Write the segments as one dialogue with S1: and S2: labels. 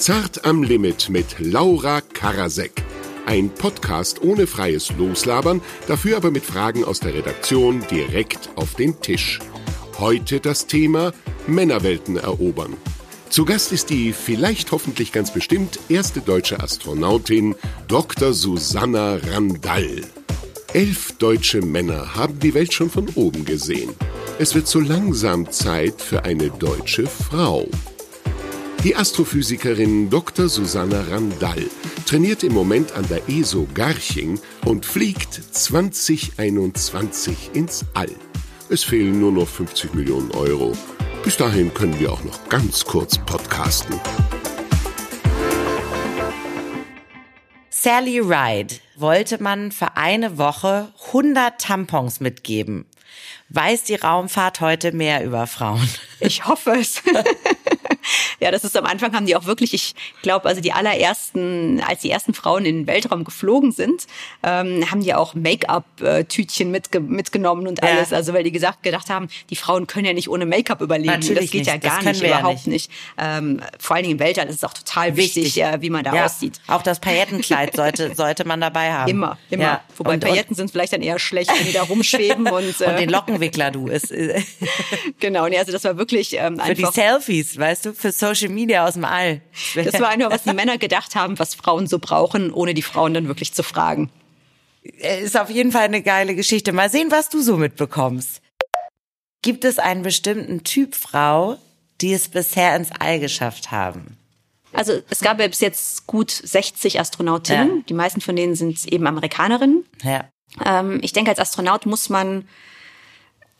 S1: Zart am Limit mit Laura Karasek. Ein Podcast ohne freies Loslabern, dafür aber mit Fragen aus der Redaktion direkt auf den Tisch. Heute das Thema Männerwelten erobern. Zu Gast ist die vielleicht hoffentlich ganz bestimmt erste deutsche Astronautin Dr. Susanna Randall. Elf deutsche Männer haben die Welt schon von oben gesehen. Es wird so langsam Zeit für eine deutsche Frau. Die Astrophysikerin Dr. Susanna Randall trainiert im Moment an der ESO Garching und fliegt 2021 ins All. Es fehlen nur noch 50 Millionen Euro. Bis dahin können wir auch noch ganz kurz podcasten.
S2: Sally Ride wollte man für eine Woche 100 Tampons mitgeben. Weiß die Raumfahrt heute mehr über Frauen?
S3: Ich hoffe es. Ja, das ist am Anfang haben die auch wirklich, ich glaube, also die allerersten, als die ersten Frauen in den Weltraum geflogen sind, ähm, haben die auch Make-up-Tütchen mitge mitgenommen und alles. Ja. Also weil die gesagt, gedacht haben, die Frauen können ja nicht ohne Make-up überleben. Natürlich das geht nicht. ja gar nicht, überhaupt ja nicht. nicht. Ähm, vor allen Dingen im Weltall ist es auch total wichtig, wichtig äh, wie man da ja. aussieht.
S2: Auch das Paillettenkleid sollte, sollte man dabei haben.
S3: Immer, immer. Wobei und, Pailletten und, sind vielleicht dann eher schlecht, wenn die da rumschweben und,
S2: äh, und den Lockenwickler, du. Ist,
S3: genau, nee, also das war wirklich ähm,
S2: einfach... Für die Selfies, weißt du, für Social Media aus dem All.
S3: Das war einfach, was die Männer gedacht haben, was Frauen so brauchen, ohne die Frauen dann wirklich zu fragen.
S2: Ist auf jeden Fall eine geile Geschichte. Mal sehen, was du so mitbekommst. Gibt es einen bestimmten Typ Frau, die es bisher ins All geschafft haben?
S3: Also es gab ja bis jetzt gut 60 Astronautinnen. Ja. Die meisten von denen sind eben Amerikanerinnen. Ja. Ähm, ich denke, als Astronaut muss man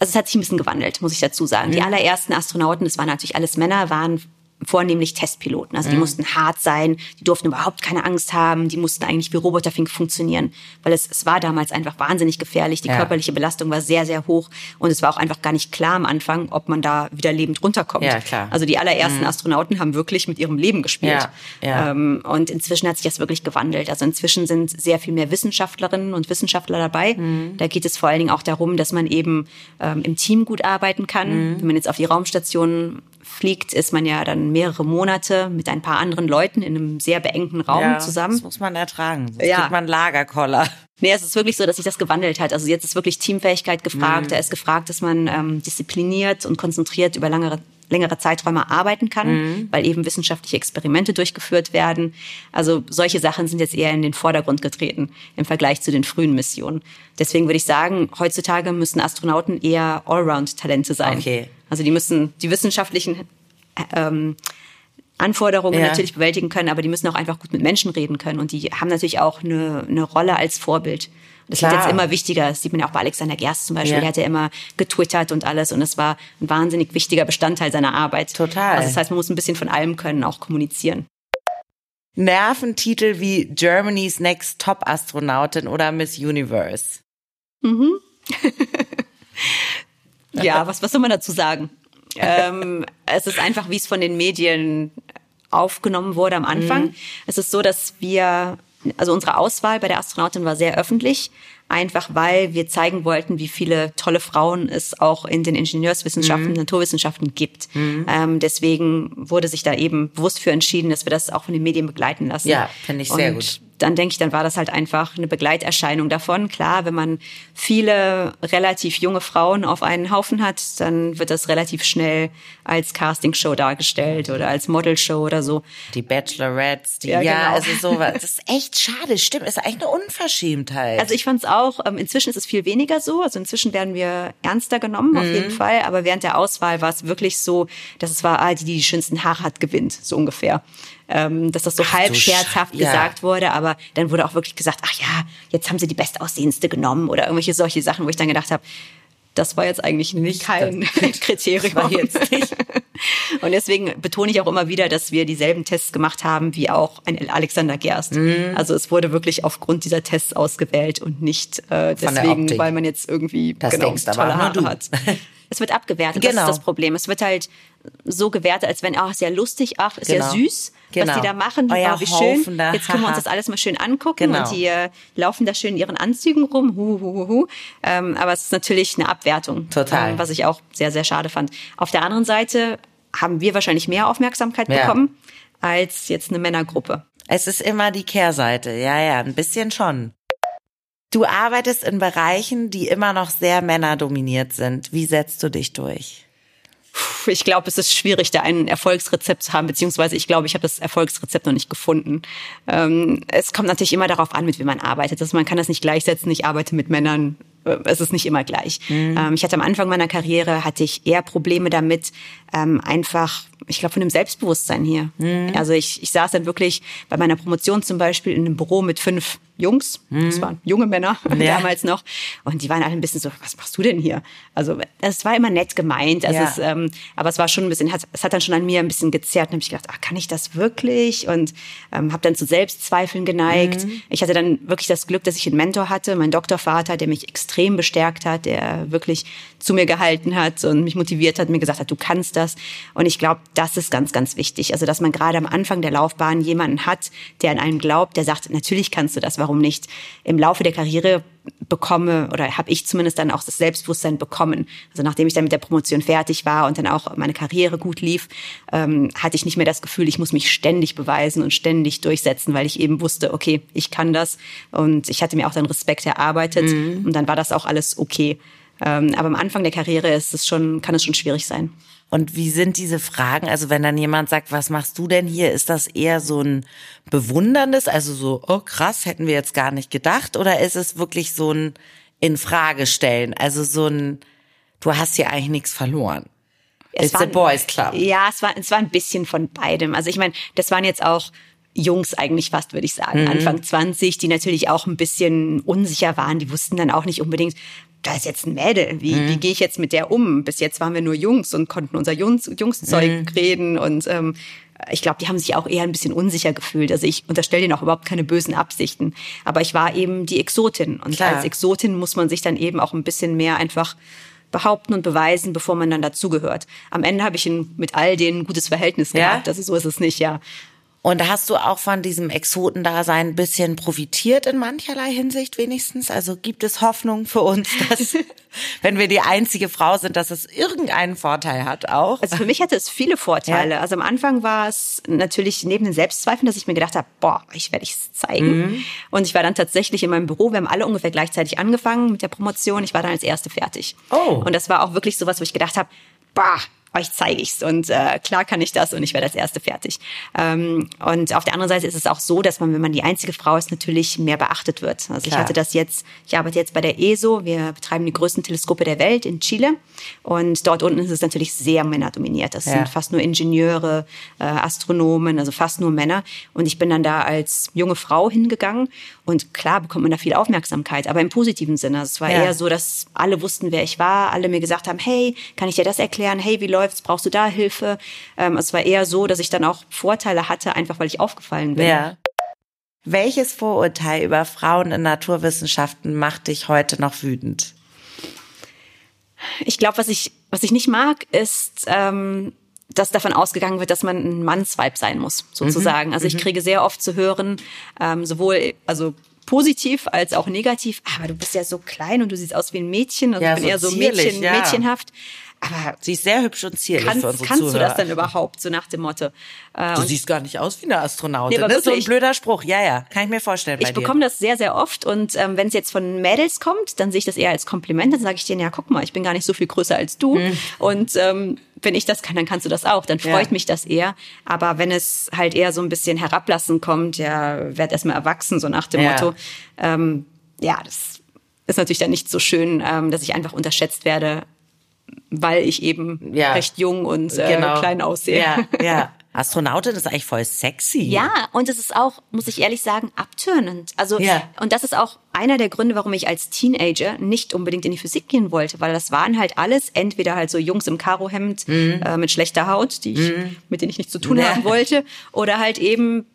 S3: also es hat sich ein bisschen gewandelt, muss ich dazu sagen. Die allerersten Astronauten, das waren natürlich alles Männer, waren vornehmlich Testpiloten. Also die mhm. mussten hart sein, die durften überhaupt keine Angst haben, die mussten eigentlich wie Roboterfink funktionieren, weil es, es war damals einfach wahnsinnig gefährlich. Die ja. körperliche Belastung war sehr, sehr hoch und es war auch einfach gar nicht klar am Anfang, ob man da wieder lebend runterkommt. Ja, klar. Also die allerersten mhm. Astronauten haben wirklich mit ihrem Leben gespielt. Ja, ja. Ähm, und inzwischen hat sich das wirklich gewandelt. Also inzwischen sind sehr viel mehr Wissenschaftlerinnen und Wissenschaftler dabei. Mhm. Da geht es vor allen Dingen auch darum, dass man eben ähm, im Team gut arbeiten kann. Mhm. Wenn man jetzt auf die Raumstation fliegt, ist man ja dann mehrere Monate mit ein paar anderen Leuten in einem sehr beengten Raum ja, zusammen.
S2: Das muss man ertragen. Sonst ja. kriegt man Lagerkoller.
S3: Nee, es ist wirklich so, dass sich das gewandelt hat. Also jetzt ist wirklich Teamfähigkeit gefragt. Mhm. Da ist gefragt, dass man ähm, diszipliniert und konzentriert über langere längere Zeiträume arbeiten kann, mhm. weil eben wissenschaftliche Experimente durchgeführt werden. Also solche Sachen sind jetzt eher in den Vordergrund getreten im Vergleich zu den frühen Missionen. Deswegen würde ich sagen, heutzutage müssen Astronauten eher Allround-Talente sein. Okay. Also die müssen die wissenschaftlichen ähm, Anforderungen ja. natürlich bewältigen können, aber die müssen auch einfach gut mit Menschen reden können und die haben natürlich auch eine, eine Rolle als Vorbild. Das Klar. wird jetzt immer wichtiger. Das sieht man ja auch bei Alexander Gerst zum Beispiel. Ja. Der hat ja immer getwittert und alles und es war ein wahnsinnig wichtiger Bestandteil seiner Arbeit.
S2: Total.
S3: Also das heißt, man muss ein bisschen von allem können, auch kommunizieren.
S2: Nerventitel wie Germany's Next Top Astronautin oder Miss Universe.
S3: Mhm. ja, was, was soll man dazu sagen? ähm, es ist einfach, wie es von den Medien aufgenommen wurde am Anfang. Mhm. Es ist so, dass wir, also unsere Auswahl bei der Astronautin war sehr öffentlich, einfach weil wir zeigen wollten, wie viele tolle Frauen es auch in den Ingenieurswissenschaften, mhm. Naturwissenschaften gibt. Mhm. Ähm, deswegen wurde sich da eben bewusst für entschieden, dass wir das auch von den Medien begleiten lassen.
S2: Ja, finde ich sehr Und gut
S3: dann denke ich, dann war das halt einfach eine Begleiterscheinung davon. Klar, wenn man viele relativ junge Frauen auf einen Haufen hat, dann wird das relativ schnell als Castingshow dargestellt oder als Modelshow oder so.
S2: Die Bachelorettes, die ja, ja genau. also sowas. Das ist echt schade, stimmt. Ist eigentlich eine Unverschämtheit.
S3: Also ich fand es auch, ähm, inzwischen ist es viel weniger so. Also inzwischen werden wir ernster genommen, mhm. auf jeden Fall. Aber während der Auswahl war es wirklich so, dass es war, ah, die, die die schönsten Haare hat, gewinnt, so ungefähr ähm, dass das so ach, halb scherzhaft ja. gesagt wurde, aber dann wurde auch wirklich gesagt, ach ja, jetzt haben sie die bestaussehendste genommen oder irgendwelche solche Sachen, wo ich dann gedacht habe, das war jetzt eigentlich nicht kein Kriterium. War jetzt nicht. Und deswegen betone ich auch immer wieder, dass wir dieselben Tests gemacht haben wie auch ein Alexander Gerst. Mhm. Also es wurde wirklich aufgrund dieser Tests ausgewählt und nicht äh, deswegen, weil man jetzt irgendwie
S2: das genau, tolle Haare hat.
S3: Es wird abgewertet, genau. das ist genau. das Problem. Es wird halt so gewertet, als wenn, ach, ist ja lustig, ach, ist genau. ja süß, genau. was die da machen,
S2: Euer
S3: oh, wie schön. Da, Jetzt können wir uns das alles mal schön angucken genau. und die äh, laufen da schön in ihren Anzügen rum, hu, hu, hu, hu. Ähm, aber es ist natürlich eine Abwertung,
S2: Total.
S3: Ähm, was ich auch sehr, sehr schade fand. Auf der anderen Seite haben wir wahrscheinlich mehr Aufmerksamkeit ja. bekommen. als jetzt eine Männergruppe.
S2: Es ist immer die Kehrseite, ja, ja, ein bisschen schon. Du arbeitest in Bereichen, die immer noch sehr männerdominiert sind. Wie setzt du dich durch?
S3: ich glaube, es ist schwierig, da ein Erfolgsrezept zu haben, beziehungsweise ich glaube, ich habe das Erfolgsrezept noch nicht gefunden. Ähm, es kommt natürlich immer darauf an, mit wem man arbeitet. Also man kann das nicht gleichsetzen, ich arbeite mit Männern, es ist nicht immer gleich. Mhm. Ähm, ich hatte am Anfang meiner Karriere, hatte ich eher Probleme damit, ähm, einfach, ich glaube, von dem Selbstbewusstsein hier. Mhm. Also ich, ich saß dann wirklich bei meiner Promotion zum Beispiel in einem Büro mit fünf Jungs, mhm. das waren junge Männer ja. damals noch, und die waren alle ein bisschen so, was machst du denn hier? Also es war immer nett gemeint, also ja. es, ähm, aber es war schon ein bisschen, hat, es hat dann schon an mir ein bisschen gezerrt und habe ich gedacht, ach, kann ich das wirklich? Und ähm, habe dann zu Selbstzweifeln geneigt. Mhm. Ich hatte dann wirklich das Glück, dass ich einen Mentor hatte, meinen Doktorvater, der mich extrem bestärkt hat, der wirklich zu mir gehalten hat und mich motiviert hat, mir gesagt hat, du kannst das. Und ich glaube, das ist ganz, ganz wichtig. Also, dass man gerade am Anfang der Laufbahn jemanden hat, der an einem glaubt, der sagt, natürlich kannst du das, warum nicht? Im Laufe der Karriere bekomme oder habe ich zumindest dann auch das Selbstbewusstsein bekommen. Also nachdem ich dann mit der Promotion fertig war und dann auch meine Karriere gut lief, ähm, hatte ich nicht mehr das Gefühl, ich muss mich ständig beweisen und ständig durchsetzen, weil ich eben wusste, okay, ich kann das und ich hatte mir auch dann Respekt erarbeitet mhm. und dann war das auch alles okay. Ähm, aber am Anfang der Karriere ist es schon, kann es schon schwierig sein.
S2: Und wie sind diese Fragen? Also wenn dann jemand sagt, was machst du denn hier? Ist das eher so ein bewunderndes, also so, oh krass, hätten wir jetzt gar nicht gedacht? Oder ist es wirklich so ein in Frage stellen? Also so ein, du hast hier eigentlich nichts verloren.
S3: Es It's war, a boys club. Ja, es war, es war ein bisschen von beidem. Also ich meine, das waren jetzt auch Jungs eigentlich fast, würde ich sagen, mhm. Anfang 20, die natürlich auch ein bisschen unsicher waren. Die wussten dann auch nicht unbedingt, da ist jetzt ein Mädel, wie, mhm. wie gehe ich jetzt mit der um? Bis jetzt waren wir nur Jungs und konnten unser Jungs, Jungszeug mhm. reden und ähm, ich glaube, die haben sich auch eher ein bisschen unsicher gefühlt. Also ich unterstelle denen auch überhaupt keine bösen Absichten. Aber ich war eben die Exotin. Und Klar. als Exotin muss man sich dann eben auch ein bisschen mehr einfach behaupten und beweisen, bevor man dann dazugehört. Am Ende habe ich mit all denen ein gutes Verhältnis gehabt. Ja? Also so ist es nicht, ja.
S2: Und hast du auch von diesem Exotendasein ein bisschen profitiert in mancherlei Hinsicht wenigstens? Also gibt es Hoffnung für uns, dass, wenn wir die einzige Frau sind, dass es irgendeinen Vorteil hat auch?
S3: Also für mich hatte es viele Vorteile. Ja. Also am Anfang war es natürlich neben den Selbstzweifeln, dass ich mir gedacht habe, boah, ich werde es zeigen. Mhm. Und ich war dann tatsächlich in meinem Büro. Wir haben alle ungefähr gleichzeitig angefangen mit der Promotion. Ich war dann als Erste fertig. Oh. Und das war auch wirklich so was, wo ich gedacht habe, boah, euch zeige ich's und äh, klar kann ich das und ich werde als Erste fertig. Ähm, und auf der anderen Seite ist es auch so, dass man, wenn man die einzige Frau ist, natürlich mehr beachtet wird. Also klar. ich hatte das jetzt, ich arbeite jetzt bei der ESO, wir betreiben die größten Teleskope der Welt in Chile und dort unten ist es natürlich sehr männerdominiert. Das ja. sind fast nur Ingenieure, äh, Astronomen, also fast nur Männer. Und ich bin dann da als junge Frau hingegangen und klar bekommt man da viel Aufmerksamkeit, aber im positiven Sinne. Es war ja. eher so, dass alle wussten, wer ich war, alle mir gesagt haben, hey, kann ich dir das erklären? Hey, wie läuft's? Brauchst du da Hilfe? Ähm, es war eher so, dass ich dann auch Vorteile hatte, einfach weil ich aufgefallen bin. Ja.
S2: Welches Vorurteil über Frauen in Naturwissenschaften macht dich heute noch wütend?
S3: Ich glaube, was ich, was ich nicht mag, ist, ähm, dass davon ausgegangen wird, dass man ein Mannsweib sein muss, sozusagen. Mhm. Also ich mhm. kriege sehr oft zu hören, ähm, sowohl, also positiv als auch negativ, aber du bist ja so klein und du siehst aus wie ein Mädchen, also ja, ich bin so eher so zierlich, Mädchen, ja. mädchenhaft.
S2: Aber sie ist sehr hübsch und zierlich
S3: kannst,
S2: für unsere
S3: Kannst
S2: Zuhörer.
S3: du das denn überhaupt, so nach dem Motto?
S2: Äh, du siehst gar nicht aus wie eine Astronautin. Nee, das ist so ein blöder Spruch. Ja, ja, kann ich mir vorstellen
S3: Ich bekomme das sehr, sehr oft und ähm, wenn es jetzt von Mädels kommt, dann sehe ich das eher als Kompliment. Dann sage ich denen, ja, guck mal, ich bin gar nicht so viel größer als du. Mhm. Und ähm, wenn ich das kann, dann kannst du das auch. Dann freut ja. mich das eher. Aber wenn es halt eher so ein bisschen herablassen kommt, ja, werd erstmal erwachsen, so nach dem ja. Motto, ähm, ja, das ist natürlich dann nicht so schön, ähm, dass ich einfach unterschätzt werde weil ich eben ja. recht jung und äh, genau. klein aussehe.
S2: Ja, ja. Astronautin ist eigentlich voll sexy.
S3: Ja, und es ist auch, muss ich ehrlich sagen, abtönend. Also, ja. und das ist auch einer der Gründe, warum ich als Teenager nicht unbedingt in die Physik gehen wollte, weil das waren halt alles entweder halt so Jungs im Karohemd mhm. äh, mit schlechter Haut, die ich, mhm. mit denen ich nichts zu tun haben wollte, oder halt eben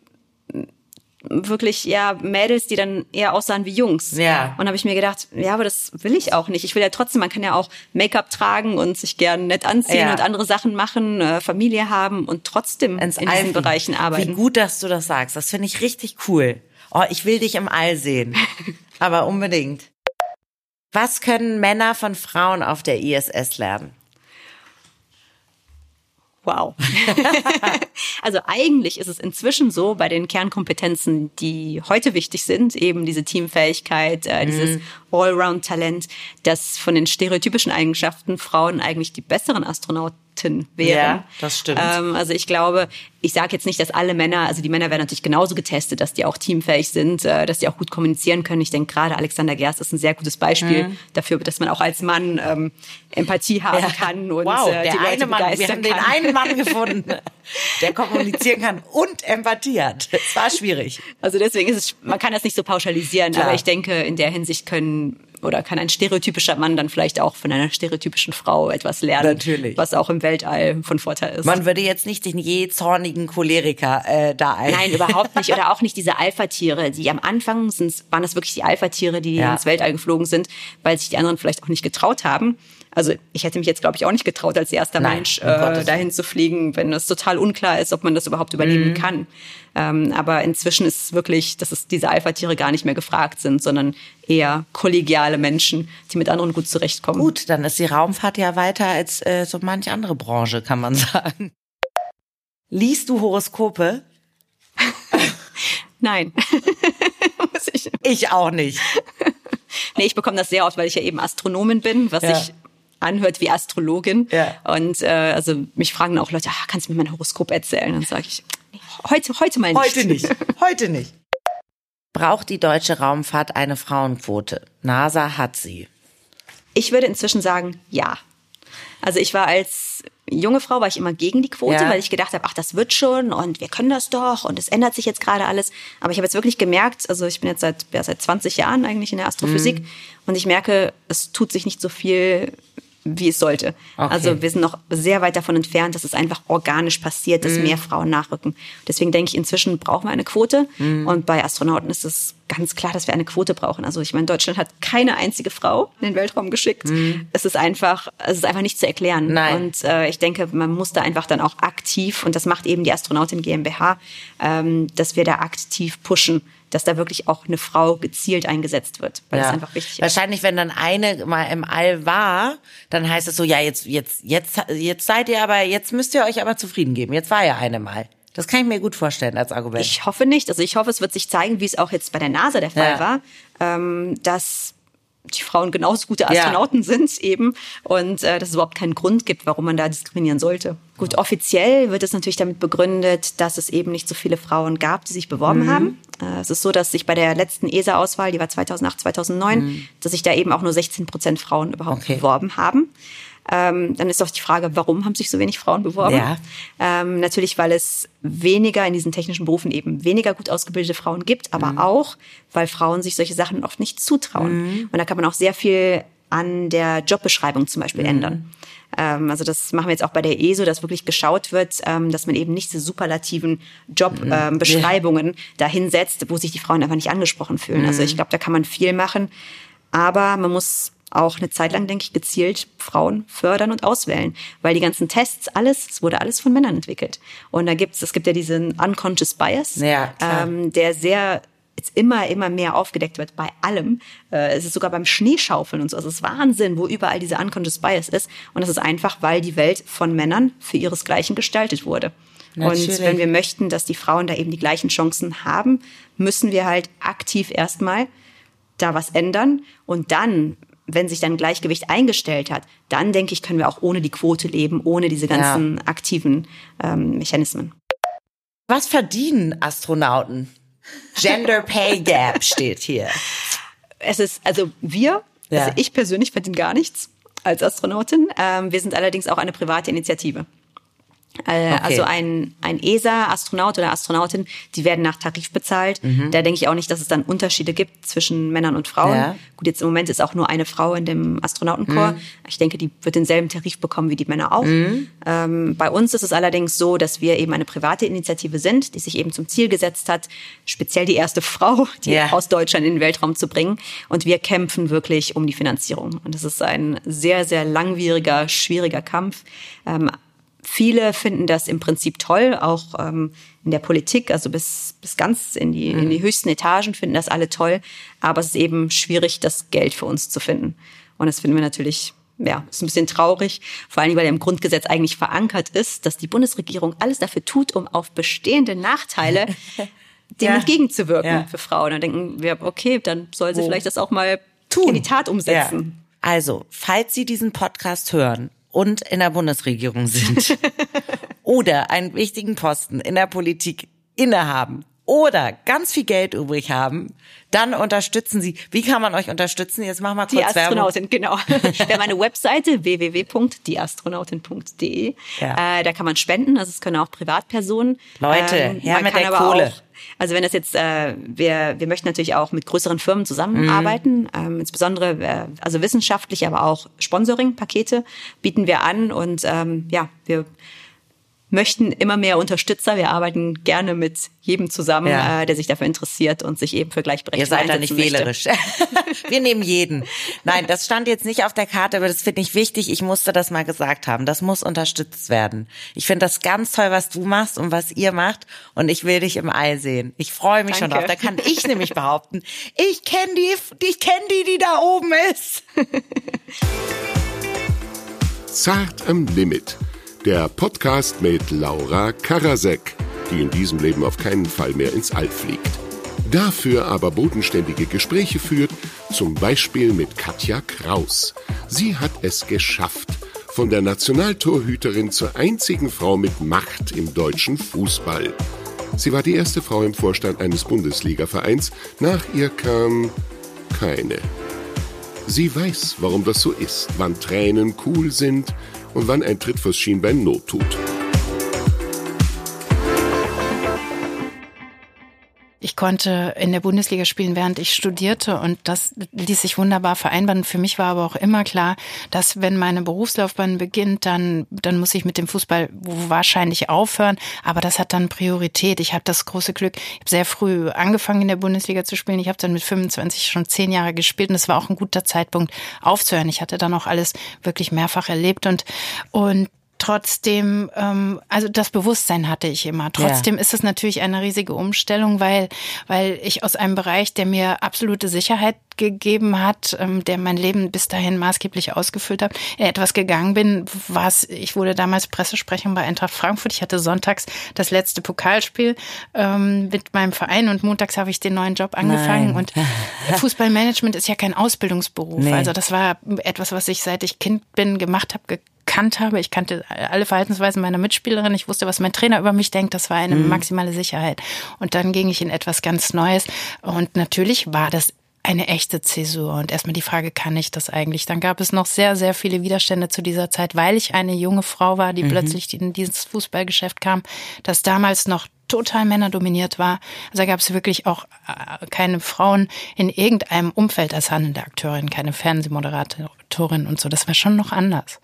S3: wirklich ja Mädels, die dann eher aussahen wie Jungs. Ja. Und habe ich mir gedacht, ja, aber das will ich auch nicht. Ich will ja trotzdem, man kann ja auch Make-up tragen und sich gern nett anziehen ja. und andere Sachen machen, äh, Familie haben und trotzdem Ins in diesen Bereichen arbeiten.
S2: Wie gut, dass du das sagst. Das finde ich richtig cool. Oh, ich will dich im All sehen. aber unbedingt. Was können Männer von Frauen auf der ISS lernen?
S3: Wow. also eigentlich ist es inzwischen so bei den Kernkompetenzen, die heute wichtig sind, eben diese Teamfähigkeit, äh, dieses mhm. Allround-Talent, dass von den stereotypischen Eigenschaften Frauen eigentlich die besseren Astronauten wären. Ja,
S2: das stimmt.
S3: Ähm, also ich glaube, ich sage jetzt nicht, dass alle Männer, also die Männer werden natürlich genauso getestet, dass die auch teamfähig sind, äh, dass die auch gut kommunizieren können. Ich denke gerade Alexander Gerst ist ein sehr gutes Beispiel mhm. dafür, dass man auch als Mann ähm, Empathie haben ja. kann und
S2: wow, äh, die Leute Mann, wir haben den einen Mann gefunden, der kommunizieren kann und Empathie hat. Es war schwierig.
S3: Also deswegen ist es, man kann das nicht so pauschalisieren, Klar. aber ich denke, in der Hinsicht können oder kann ein stereotypischer Mann dann vielleicht auch von einer stereotypischen Frau etwas lernen,
S2: Natürlich.
S3: was auch im Weltall von Vorteil ist.
S2: Man würde jetzt nicht den je zornigen Choleriker äh, da ein.
S3: Nein, überhaupt nicht. Oder auch nicht diese Alpha-Tiere, die am Anfang sind, waren das wirklich die Alpha-Tiere, die ja. ins Weltall geflogen sind, weil sich die anderen vielleicht auch nicht getraut haben. Also ich hätte mich jetzt, glaube ich, auch nicht getraut, als erster Nein, Mensch äh, dahin zu fliegen, wenn es total unklar ist, ob man das überhaupt überleben mhm. kann. Ähm, aber inzwischen ist es wirklich, dass es diese Alpha-Tiere gar nicht mehr gefragt sind, sondern eher kollegiale Menschen, die mit anderen gut zurechtkommen.
S2: Gut, dann ist die Raumfahrt ja weiter als äh, so manche andere Branche, kann man sagen. Liest du Horoskope?
S3: Nein.
S2: ich. ich auch nicht.
S3: Nee, ich bekomme das sehr oft, weil ich ja eben Astronomin bin, was ja. ich anhört wie Astrologin. Ja. Und äh, also mich fragen auch Leute, ah, kannst du mir mein Horoskop erzählen? Dann sage ich, nee, heute, heute mal nicht.
S2: Heute nicht. Heute nicht. Braucht die deutsche Raumfahrt eine Frauenquote? NASA hat sie.
S3: Ich würde inzwischen sagen, ja. Also ich war als junge Frau war ich immer gegen die Quote, ja. weil ich gedacht habe, ach, das wird schon und wir können das doch und es ändert sich jetzt gerade alles. Aber ich habe jetzt wirklich gemerkt, also ich bin jetzt seit, ja, seit 20 Jahren eigentlich in der Astrophysik mhm. und ich merke, es tut sich nicht so viel wie es sollte. Okay. Also wir sind noch sehr weit davon entfernt, dass es einfach organisch passiert, dass mm. mehr Frauen nachrücken. Deswegen denke ich, inzwischen brauchen wir eine Quote. Mm. Und bei Astronauten ist es ganz klar, dass wir eine Quote brauchen. Also ich meine, Deutschland hat keine einzige Frau in den Weltraum geschickt. Mm. Es ist einfach, es ist einfach nicht zu erklären.
S2: Nein.
S3: Und äh, ich denke, man muss da einfach dann auch aktiv, und das macht eben die Astronautin GmbH, ähm, dass wir da aktiv pushen dass da wirklich auch eine Frau gezielt eingesetzt wird, weil ja. das einfach wichtig ist.
S2: Wahrscheinlich, wenn dann eine mal im All war, dann heißt es so, ja, jetzt, jetzt, jetzt, jetzt seid ihr aber, jetzt müsst ihr euch aber zufrieden geben. Jetzt war ja eine mal. Das kann ich mir gut vorstellen als Argument.
S3: Ich hoffe nicht. Also ich hoffe, es wird sich zeigen, wie es auch jetzt bei der NASA der Fall ja. war, ähm, dass die Frauen genauso gute Astronauten ja. sind eben und äh, dass es überhaupt keinen Grund gibt, warum man da diskriminieren sollte. Gut, offiziell wird es natürlich damit begründet, dass es eben nicht so viele Frauen gab, die sich beworben mhm. haben. Äh, es ist so, dass sich bei der letzten ESA-Auswahl, die war 2008, 2009, mhm. dass sich da eben auch nur 16 Prozent Frauen überhaupt okay. beworben haben. Ähm, dann ist doch die Frage, warum haben sich so wenig Frauen beworben? Ja. Ähm, natürlich, weil es weniger in diesen technischen Berufen eben weniger gut ausgebildete Frauen gibt, aber mhm. auch, weil Frauen sich solche Sachen oft nicht zutrauen. Mhm. Und da kann man auch sehr viel an der Jobbeschreibung zum Beispiel mhm. ändern. Ähm, also das machen wir jetzt auch bei der ESO, dass wirklich geschaut wird, ähm, dass man eben nicht diese superlativen Jobbeschreibungen mhm. ähm, dahinsetzt, wo sich die Frauen einfach nicht angesprochen fühlen. Also mhm. ich glaube, da kann man viel machen. Aber man muss auch eine Zeit lang, denke ich, gezielt Frauen fördern und auswählen. Weil die ganzen Tests, alles, es wurde alles von Männern entwickelt. Und da gibt's, es gibt ja diesen Unconscious Bias,
S2: ja,
S3: ähm, der sehr jetzt immer, immer mehr aufgedeckt wird bei allem. Äh, es ist sogar beim Schneeschaufeln und so. Also es ist Wahnsinn, wo überall dieser Unconscious Bias ist. Und das ist einfach, weil die Welt von Männern für ihresgleichen gestaltet wurde. Natürlich. Und wenn wir möchten, dass die Frauen da eben die gleichen Chancen haben, müssen wir halt aktiv erstmal da was ändern. Und dann, wenn sich dann Gleichgewicht eingestellt hat, dann denke ich, können wir auch ohne die Quote leben, ohne diese ganzen ja. aktiven ähm, Mechanismen.
S2: Was verdienen Astronauten? Gender Pay Gap steht hier.
S3: Es ist, also wir, ja. also ich persönlich verdiene gar nichts als Astronautin. Ähm, wir sind allerdings auch eine private Initiative. Äh, okay. Also ein, ein ESA-Astronaut oder Astronautin, die werden nach Tarif bezahlt. Mhm. Da denke ich auch nicht, dass es dann Unterschiede gibt zwischen Männern und Frauen. Ja. Gut, jetzt im Moment ist auch nur eine Frau in dem Astronautenchor. Mhm. Ich denke, die wird denselben Tarif bekommen wie die Männer auch. Mhm. Ähm, bei uns ist es allerdings so, dass wir eben eine private Initiative sind, die sich eben zum Ziel gesetzt hat, speziell die erste Frau, die yeah. aus Deutschland in den Weltraum zu bringen. Und wir kämpfen wirklich um die Finanzierung. Und das ist ein sehr, sehr langwieriger, schwieriger Kampf. Ähm, Viele finden das im Prinzip toll, auch ähm, in der Politik, also bis, bis ganz in die, mhm. in die höchsten Etagen finden das alle toll. Aber es ist eben schwierig, das Geld für uns zu finden. Und das finden wir natürlich ja, ist ein bisschen traurig, vor allem weil er im Grundgesetz eigentlich verankert ist, dass die Bundesregierung alles dafür tut, um auf bestehende Nachteile dem ja. entgegenzuwirken ja. für Frauen. Dann denken wir, okay, dann soll sie oh. vielleicht das auch mal tun, in die Tat umsetzen.
S2: Ja. Also, falls Sie diesen Podcast hören und in der Bundesregierung sind oder einen wichtigen Posten in der Politik innehaben oder ganz viel Geld übrig haben, dann unterstützen Sie. Wie kann man euch unterstützen? Jetzt machen wir kurz
S3: Die Astronautin,
S2: Werbung.
S3: genau. Wir haben eine Webseite www.dieastronautin.de. Ja. Äh, da kann man spenden, also es können auch Privatpersonen.
S2: Leute, ähm, her mit der Kohle. Auch,
S3: also wenn das jetzt, äh, wir, wir möchten natürlich auch mit größeren Firmen zusammenarbeiten, mhm. ähm, insbesondere äh, also wissenschaftlich, aber auch Sponsoring-Pakete bieten wir an und ähm, ja, wir möchten immer mehr Unterstützer. Wir arbeiten gerne mit jedem zusammen, ja. äh, der sich dafür interessiert und sich eben für Gleichberechtigung
S2: Ihr seid da nicht wählerisch. Wir nehmen jeden. Nein, das stand jetzt nicht auf der Karte, aber das finde ich wichtig. Ich musste das mal gesagt haben. Das muss unterstützt werden. Ich finde das ganz toll, was du machst und was ihr macht. Und ich will dich im Ei sehen. Ich freue mich Danke. schon drauf. Da kann ich nämlich behaupten, ich kenne die, ich kenne die, die da oben ist.
S1: Zart am Limit der Podcast mit Laura Karasek, die in diesem Leben auf keinen Fall mehr ins All fliegt. Dafür aber bodenständige Gespräche führt, zum Beispiel mit Katja Kraus. Sie hat es geschafft, von der Nationaltorhüterin zur einzigen Frau mit Macht im deutschen Fußball. Sie war die erste Frau im Vorstand eines Bundesligavereins. Nach ihr kam keine. Sie weiß, warum das so ist, wann Tränen cool sind, und wann ein Tritt fürs Schienbein Not tut.
S4: Ich konnte in der Bundesliga spielen, während ich studierte und das ließ sich wunderbar vereinbaren. Für mich war aber auch immer klar, dass wenn meine Berufslaufbahn beginnt, dann, dann muss ich mit dem Fußball wahrscheinlich aufhören. Aber das hat dann Priorität. Ich habe das große Glück, ich habe sehr früh angefangen in der Bundesliga zu spielen. Ich habe dann mit 25 schon zehn Jahre gespielt und es war auch ein guter Zeitpunkt aufzuhören. Ich hatte dann auch alles wirklich mehrfach erlebt und, und trotzdem, ähm, also das Bewusstsein hatte ich immer. Trotzdem ja. ist es natürlich eine riesige Umstellung, weil, weil ich aus einem Bereich, der mir absolute Sicherheit gegeben hat, ähm, der mein Leben bis dahin maßgeblich ausgefüllt hat, etwas gegangen bin, was ich wurde damals Pressesprecherin bei Eintracht Frankfurt. Ich hatte sonntags das letzte Pokalspiel ähm, mit meinem Verein und montags habe ich den neuen Job angefangen. Nein. Und Fußballmanagement ist ja kein Ausbildungsberuf. Nee. Also das war etwas, was ich seit ich Kind bin gemacht habe, gekannt habe. Ich kannte alle Verhaltensweisen meiner Mitspielerin. Ich wusste, was mein Trainer über mich denkt. Das war eine mhm. maximale Sicherheit. Und dann ging ich in etwas ganz Neues. Und natürlich war das eine echte Zäsur. Und erstmal die Frage, kann ich das eigentlich? Dann gab es noch sehr, sehr viele Widerstände zu dieser Zeit, weil ich eine junge Frau war, die mhm. plötzlich in dieses Fußballgeschäft kam, das damals noch total männerdominiert war. Also da gab es wirklich auch äh, keine Frauen in irgendeinem Umfeld als handelnde Akteurin, keine Fernsehmoderatorin und so. Das war schon noch anders.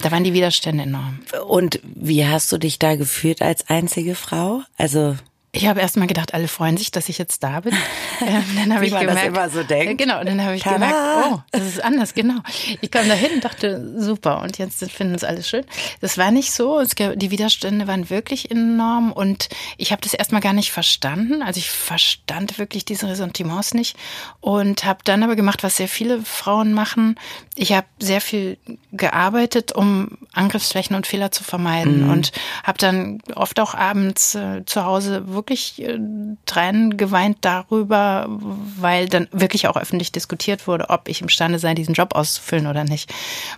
S4: Da waren die Widerstände enorm.
S2: Und wie hast du dich da gefühlt als einzige Frau? Also
S4: ich habe erst mal gedacht, alle freuen sich, dass ich jetzt da bin. Ähm, dann habe ich man gemerkt, das
S2: immer so denkt.
S4: Genau, dann habe ich Tada. gemerkt, oh, das ist anders, genau. Ich kam da hin und dachte, super, und jetzt finden es alles schön. Das war nicht so. Gab, die Widerstände waren wirklich enorm und ich habe das erstmal gar nicht verstanden. Also ich verstand wirklich diese Ressentiments nicht und habe dann aber gemacht, was sehr viele Frauen machen. Ich habe sehr viel gearbeitet, um Angriffsflächen und Fehler zu vermeiden mhm. und habe dann oft auch abends äh, zu Hause wirklich wirklich äh, Tränen geweint darüber, weil dann wirklich auch öffentlich diskutiert wurde, ob ich imstande sei, diesen Job auszufüllen oder nicht.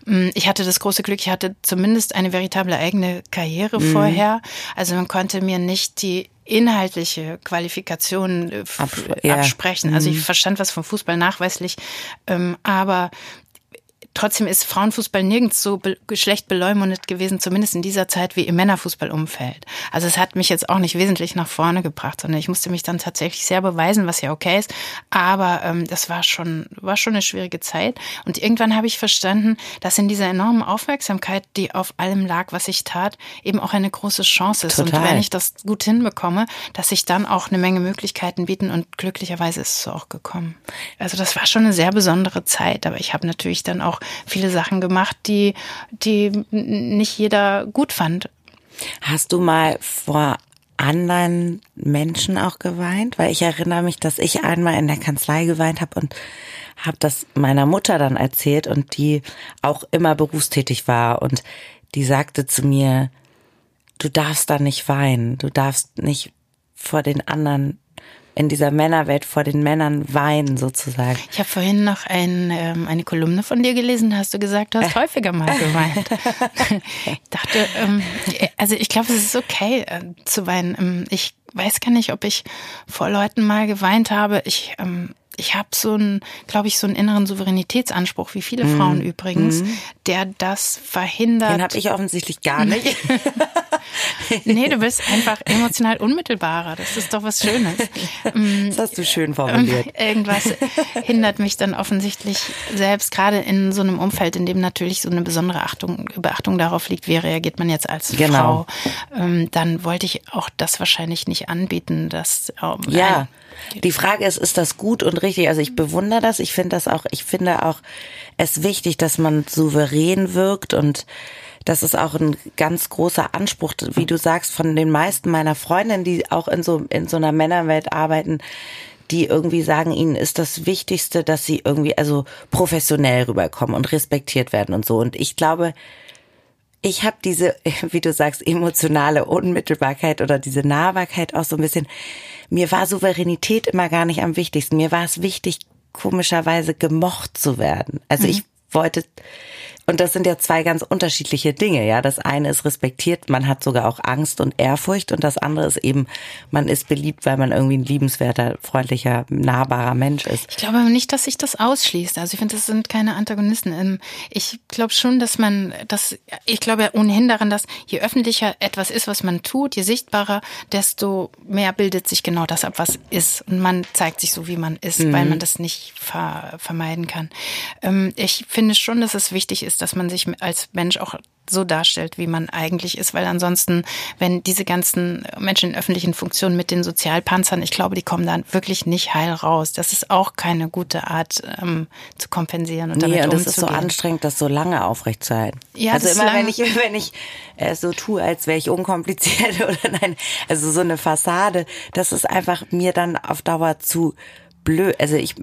S4: Mm, ich hatte das große Glück, ich hatte zumindest eine veritable eigene Karriere mhm. vorher. Also man konnte mir nicht die inhaltliche Qualifikation äh, Ab, ja. absprechen. Also ich mhm. verstand was vom Fußball nachweislich, ähm, aber Trotzdem ist Frauenfußball nirgends so be schlecht beleumundet gewesen, zumindest in dieser Zeit wie im Männerfußballumfeld. Also es hat mich jetzt auch nicht wesentlich nach vorne gebracht, sondern ich musste mich dann tatsächlich sehr beweisen, was ja okay ist. Aber ähm, das war schon, war schon eine schwierige Zeit. Und irgendwann habe ich verstanden, dass in dieser enormen Aufmerksamkeit, die auf allem lag, was ich tat, eben auch eine große Chance ist. Total. Und wenn ich das gut hinbekomme, dass sich dann auch eine Menge Möglichkeiten bieten und glücklicherweise ist es auch gekommen. Also das war schon eine sehr besondere Zeit, aber ich habe natürlich dann auch viele Sachen gemacht, die, die nicht jeder gut fand.
S2: Hast du mal vor anderen Menschen auch geweint? Weil ich erinnere mich, dass ich einmal in der Kanzlei geweint habe und habe das meiner Mutter dann erzählt und die auch immer berufstätig war und die sagte zu mir, du darfst da nicht weinen, du darfst nicht vor den anderen in dieser Männerwelt vor den Männern weinen sozusagen.
S4: Ich habe vorhin noch ein, ähm, eine Kolumne von dir gelesen, da hast du gesagt, du hast häufiger mal geweint. ich dachte, ähm, also ich glaube, es ist okay äh, zu weinen. Ähm, ich weiß gar nicht, ob ich vor Leuten mal geweint habe. Ich ähm, ich habe so einen, glaube ich, so einen inneren Souveränitätsanspruch, wie viele mm. Frauen übrigens, mm. der das verhindert.
S2: Den habe ich offensichtlich gar nicht.
S4: nee, du bist einfach emotional unmittelbarer. Das ist doch was Schönes.
S2: Mm. Das hast du schön formuliert.
S4: Irgendwas hindert mich dann offensichtlich selbst, gerade in so einem Umfeld, in dem natürlich so eine besondere Achtung, Beachtung darauf liegt, wie reagiert man jetzt als genau. Frau. Ähm, dann wollte ich auch das wahrscheinlich nicht anbieten, dass
S2: ähm, ja. Die Frage ist, ist das gut und richtig? Also ich bewundere das. Ich finde das auch, ich finde auch es wichtig, dass man souverän wirkt und das ist auch ein ganz großer Anspruch, wie du sagst, von den meisten meiner Freundinnen, die auch in so, in so einer Männerwelt arbeiten, die irgendwie sagen, ihnen ist das Wichtigste, dass sie irgendwie also professionell rüberkommen und respektiert werden und so. Und ich glaube, ich habe diese, wie du sagst, emotionale Unmittelbarkeit oder diese Nahbarkeit auch so ein bisschen mir war Souveränität immer gar nicht am wichtigsten. Mir war es wichtig, komischerweise gemocht zu werden. Also mhm. ich wollte, und das sind ja zwei ganz unterschiedliche Dinge, ja. Das eine ist respektiert, man hat sogar auch Angst und Ehrfurcht und das andere ist eben, man ist beliebt, weil man irgendwie ein liebenswerter, freundlicher, nahbarer Mensch ist.
S4: Ich glaube nicht, dass sich das ausschließt. Also ich finde, das sind keine Antagonisten. Ähm, ich glaube schon, dass man, das, ich glaube ohnehin daran, dass je öffentlicher etwas ist, was man tut, je sichtbarer, desto mehr bildet sich genau das ab, was ist. Und man zeigt sich so, wie man ist, mhm. weil man das nicht ver vermeiden kann. Ähm, ich finde schon, dass es wichtig ist, ist, dass man sich als Mensch auch so darstellt, wie man eigentlich ist, weil ansonsten, wenn diese ganzen Menschen in öffentlichen Funktionen mit den Sozialpanzern, ich glaube, die kommen dann wirklich nicht heil raus. Das ist auch keine gute Art ähm, zu kompensieren und damit
S2: nee,
S4: und
S2: das ist so anstrengend, das so lange aufrechtzuhalten. Ja, also immer wenn ich wenn ich äh, so tue, als wäre ich unkompliziert oder nein, also so eine Fassade, das ist einfach mir dann auf Dauer zu blöd. Also ich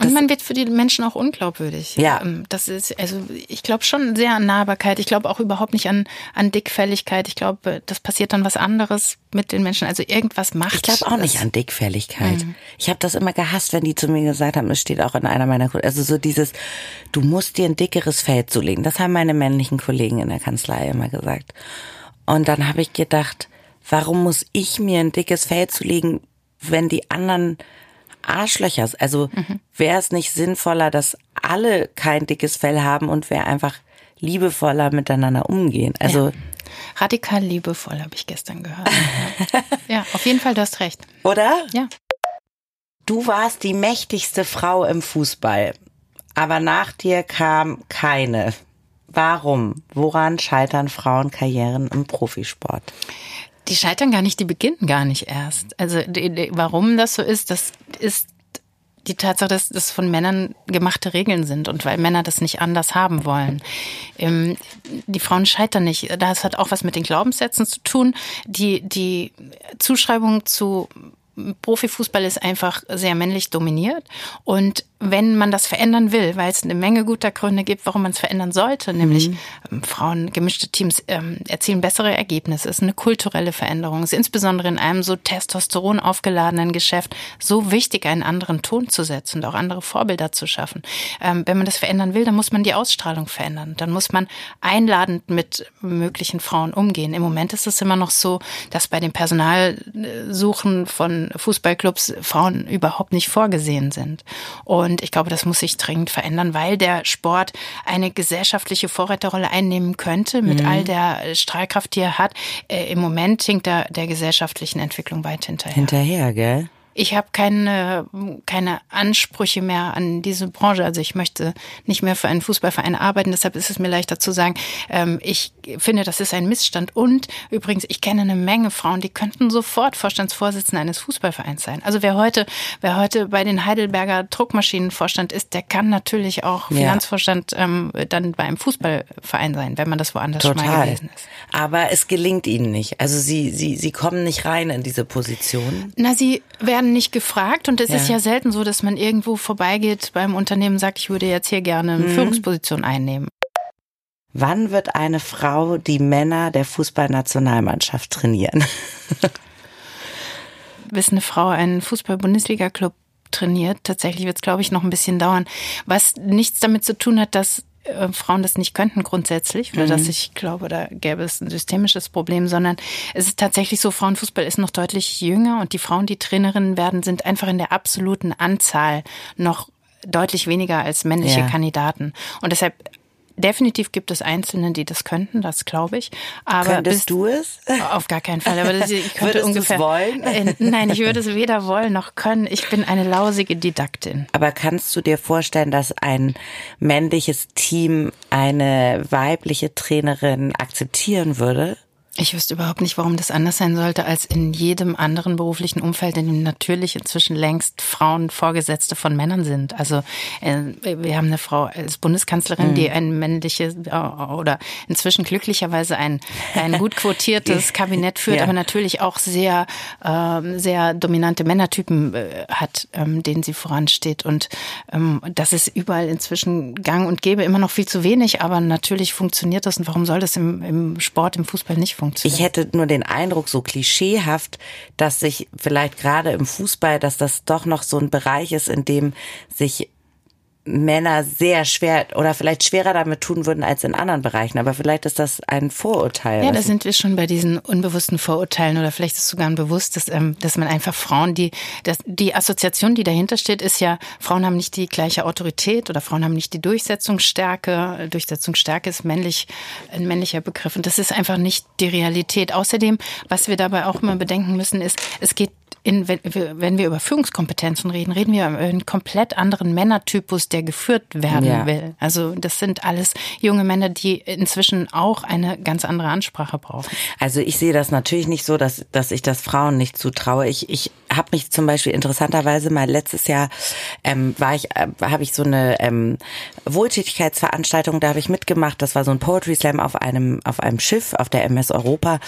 S4: und man wird für die Menschen auch unglaubwürdig.
S2: Ja.
S4: Ähm, das ist, also ich glaube schon sehr an Nahbarkeit. Ich glaube auch überhaupt nicht an, an Dickfälligkeit. Ich glaube, das passiert dann was anderes mit den Menschen. Also irgendwas macht.
S2: Ich glaube auch das. nicht an Dickfälligkeit. Mhm. Ich habe das immer gehasst, wenn die zu mir gesagt haben, es steht auch in einer meiner, also so dieses, du musst dir ein dickeres Feld zulegen. Das haben meine männlichen Kollegen in der Kanzlei immer gesagt. Und dann habe ich gedacht, warum muss ich mir ein dickes Feld zulegen, wenn die anderen Arschlöcher. Also mhm. wäre es nicht sinnvoller, dass alle kein dickes Fell haben und wir einfach liebevoller miteinander umgehen? Also ja.
S4: radikal liebevoll habe ich gestern gehört. ja. auf jeden Fall, du hast recht.
S2: Oder?
S4: Ja.
S2: Du warst die mächtigste Frau im Fußball, aber nach dir kam keine. Warum? Woran scheitern Frauenkarrieren im Profisport?
S4: Die scheitern gar nicht, die beginnen gar nicht erst. Also die, die, warum das so ist, das ist die Tatsache, dass das von Männern gemachte Regeln sind und weil Männer das nicht anders haben wollen. Ähm, die Frauen scheitern nicht. Das hat auch was mit den Glaubenssätzen zu tun. Die, die Zuschreibung zu Profifußball ist einfach sehr männlich dominiert und wenn man das verändern will, weil es eine Menge guter Gründe gibt, warum man es verändern sollte, nämlich mhm. Ähm, Frauen, gemischte Teams ähm, erzielen bessere Ergebnisse, es ist eine kulturelle Veränderung, es ist insbesondere in einem so Testosteron aufgeladenen Geschäft so wichtig, einen anderen Ton zu setzen und auch andere Vorbilder zu schaffen. Ähm, wenn man das verändern will, dann muss man die Ausstrahlung verändern, dann muss man einladend mit möglichen Frauen umgehen. Im Moment ist es immer noch so, dass bei den Personalsuchen von Fußballclubs Frauen überhaupt nicht vorgesehen sind. Und und ich glaube, das muss sich dringend verändern, weil der Sport eine gesellschaftliche Vorreiterrolle einnehmen könnte mit mhm. all der Strahlkraft, die er hat. Äh, Im Moment hinkt er der gesellschaftlichen Entwicklung weit hinterher.
S2: Hinterher, gell?
S4: Ich habe keine, keine Ansprüche mehr an diese Branche. Also ich möchte nicht mehr für einen Fußballverein arbeiten. Deshalb ist es mir leichter zu sagen, ähm, ich finde, das ist ein Missstand. Und übrigens, ich kenne eine Menge Frauen, die könnten sofort Vorstandsvorsitzende eines Fußballvereins sein. Also wer heute, wer heute bei den Heidelberger Druckmaschinenvorstand ist, der kann natürlich auch ja. Finanzvorstand ähm, dann bei einem Fußballverein sein, wenn man das woanders Total. schon mal gewesen ist.
S2: Aber es gelingt ihnen nicht. Also sie, sie, sie kommen nicht rein in diese Position.
S4: Na, sie werden werden nicht gefragt und es ja. ist ja selten so, dass man irgendwo vorbeigeht beim Unternehmen und sagt, ich würde jetzt hier gerne eine mhm. Führungsposition einnehmen.
S2: Wann wird eine Frau die Männer der Fußballnationalmannschaft trainieren?
S4: Bis eine Frau einen Fußball-Bundesliga-Club trainiert, tatsächlich wird es, glaube ich, noch ein bisschen dauern. Was nichts damit zu tun hat, dass äh, Frauen das nicht könnten grundsätzlich oder mhm. dass ich glaube, da gäbe es ein systemisches Problem, sondern es ist tatsächlich so, Frauenfußball ist noch deutlich jünger und die Frauen, die Trainerinnen werden, sind einfach in der absoluten Anzahl noch deutlich weniger als männliche ja. Kandidaten. Und deshalb definitiv gibt es Einzelne, die das könnten, das glaube ich.
S2: Aber Könntest du es?
S4: Auf gar keinen Fall. Aber das, ich könnte
S2: Würdest
S4: ungefähr.
S2: wollen?
S4: Äh, nein, ich würde es weder wollen noch können. Ich bin eine lausige Didaktin.
S2: Aber kannst du dir vorstellen, dass ein männliches Team eine weibliche Trainerin akzeptieren würde?
S4: Ich wüsste überhaupt nicht, warum das anders sein sollte als in jedem anderen beruflichen Umfeld, in dem natürlich inzwischen längst Frauen Vorgesetzte von Männern sind. Also äh, wir haben eine Frau als Bundeskanzlerin, mhm. die ein männliches äh, oder inzwischen glücklicherweise ein, ein gut quotiertes Kabinett führt, ja. aber natürlich auch sehr, äh, sehr dominante Männertypen äh, hat, ähm, denen sie voransteht. Und ähm, das ist überall inzwischen gang und gäbe, immer noch viel zu wenig, aber natürlich funktioniert das. Und warum soll das im, im Sport, im Fußball nicht funktionieren?
S2: Ich hätte nur den Eindruck, so klischeehaft, dass sich vielleicht gerade im Fußball, dass das doch noch so ein Bereich ist, in dem sich Männer sehr schwer oder vielleicht schwerer damit tun würden als in anderen Bereichen. Aber vielleicht ist das ein Vorurteil.
S4: Ja, da sind wir schon bei diesen unbewussten Vorurteilen oder vielleicht ist es sogar ein bewusstes, ähm, dass man einfach Frauen, die, das, die Assoziation, die dahinter steht, ist ja, Frauen haben nicht die gleiche Autorität oder Frauen haben nicht die Durchsetzungsstärke. Durchsetzungsstärke ist männlich, ein männlicher Begriff und das ist einfach nicht die Realität. Außerdem, was wir dabei auch immer bedenken müssen, ist, es geht in, wenn wir über Führungskompetenzen reden, reden wir über einen komplett anderen Männertypus, der geführt werden ja. will. Also das sind alles junge Männer, die inzwischen auch eine ganz andere Ansprache brauchen.
S2: Also ich sehe das natürlich nicht so, dass, dass ich das Frauen nicht zutraue. Ich, ich habe mich zum Beispiel interessanterweise mal letztes Jahr ähm, war ich, äh, habe ich so eine ähm, Wohltätigkeitsveranstaltung, da habe ich mitgemacht. Das war so ein Poetry Slam auf einem auf einem Schiff auf der MS Europa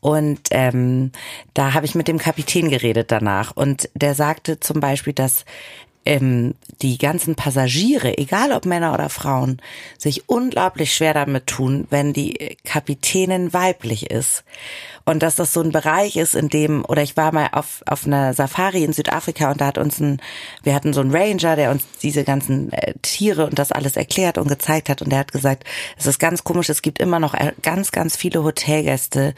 S2: und ähm, da habe ich mit dem Kapitän geredet danach und der sagte zum Beispiel, dass ähm, die ganzen Passagiere, egal ob Männer oder Frauen, sich unglaublich schwer damit tun, wenn die Kapitänin weiblich ist. Und dass das so ein Bereich ist, in dem, oder ich war mal auf, auf einer Safari in Südafrika und da hat uns ein, wir hatten so einen Ranger, der uns diese ganzen äh, Tiere und das alles erklärt und gezeigt hat und der hat gesagt, es ist ganz komisch, es gibt immer noch äh, ganz, ganz viele Hotelgäste,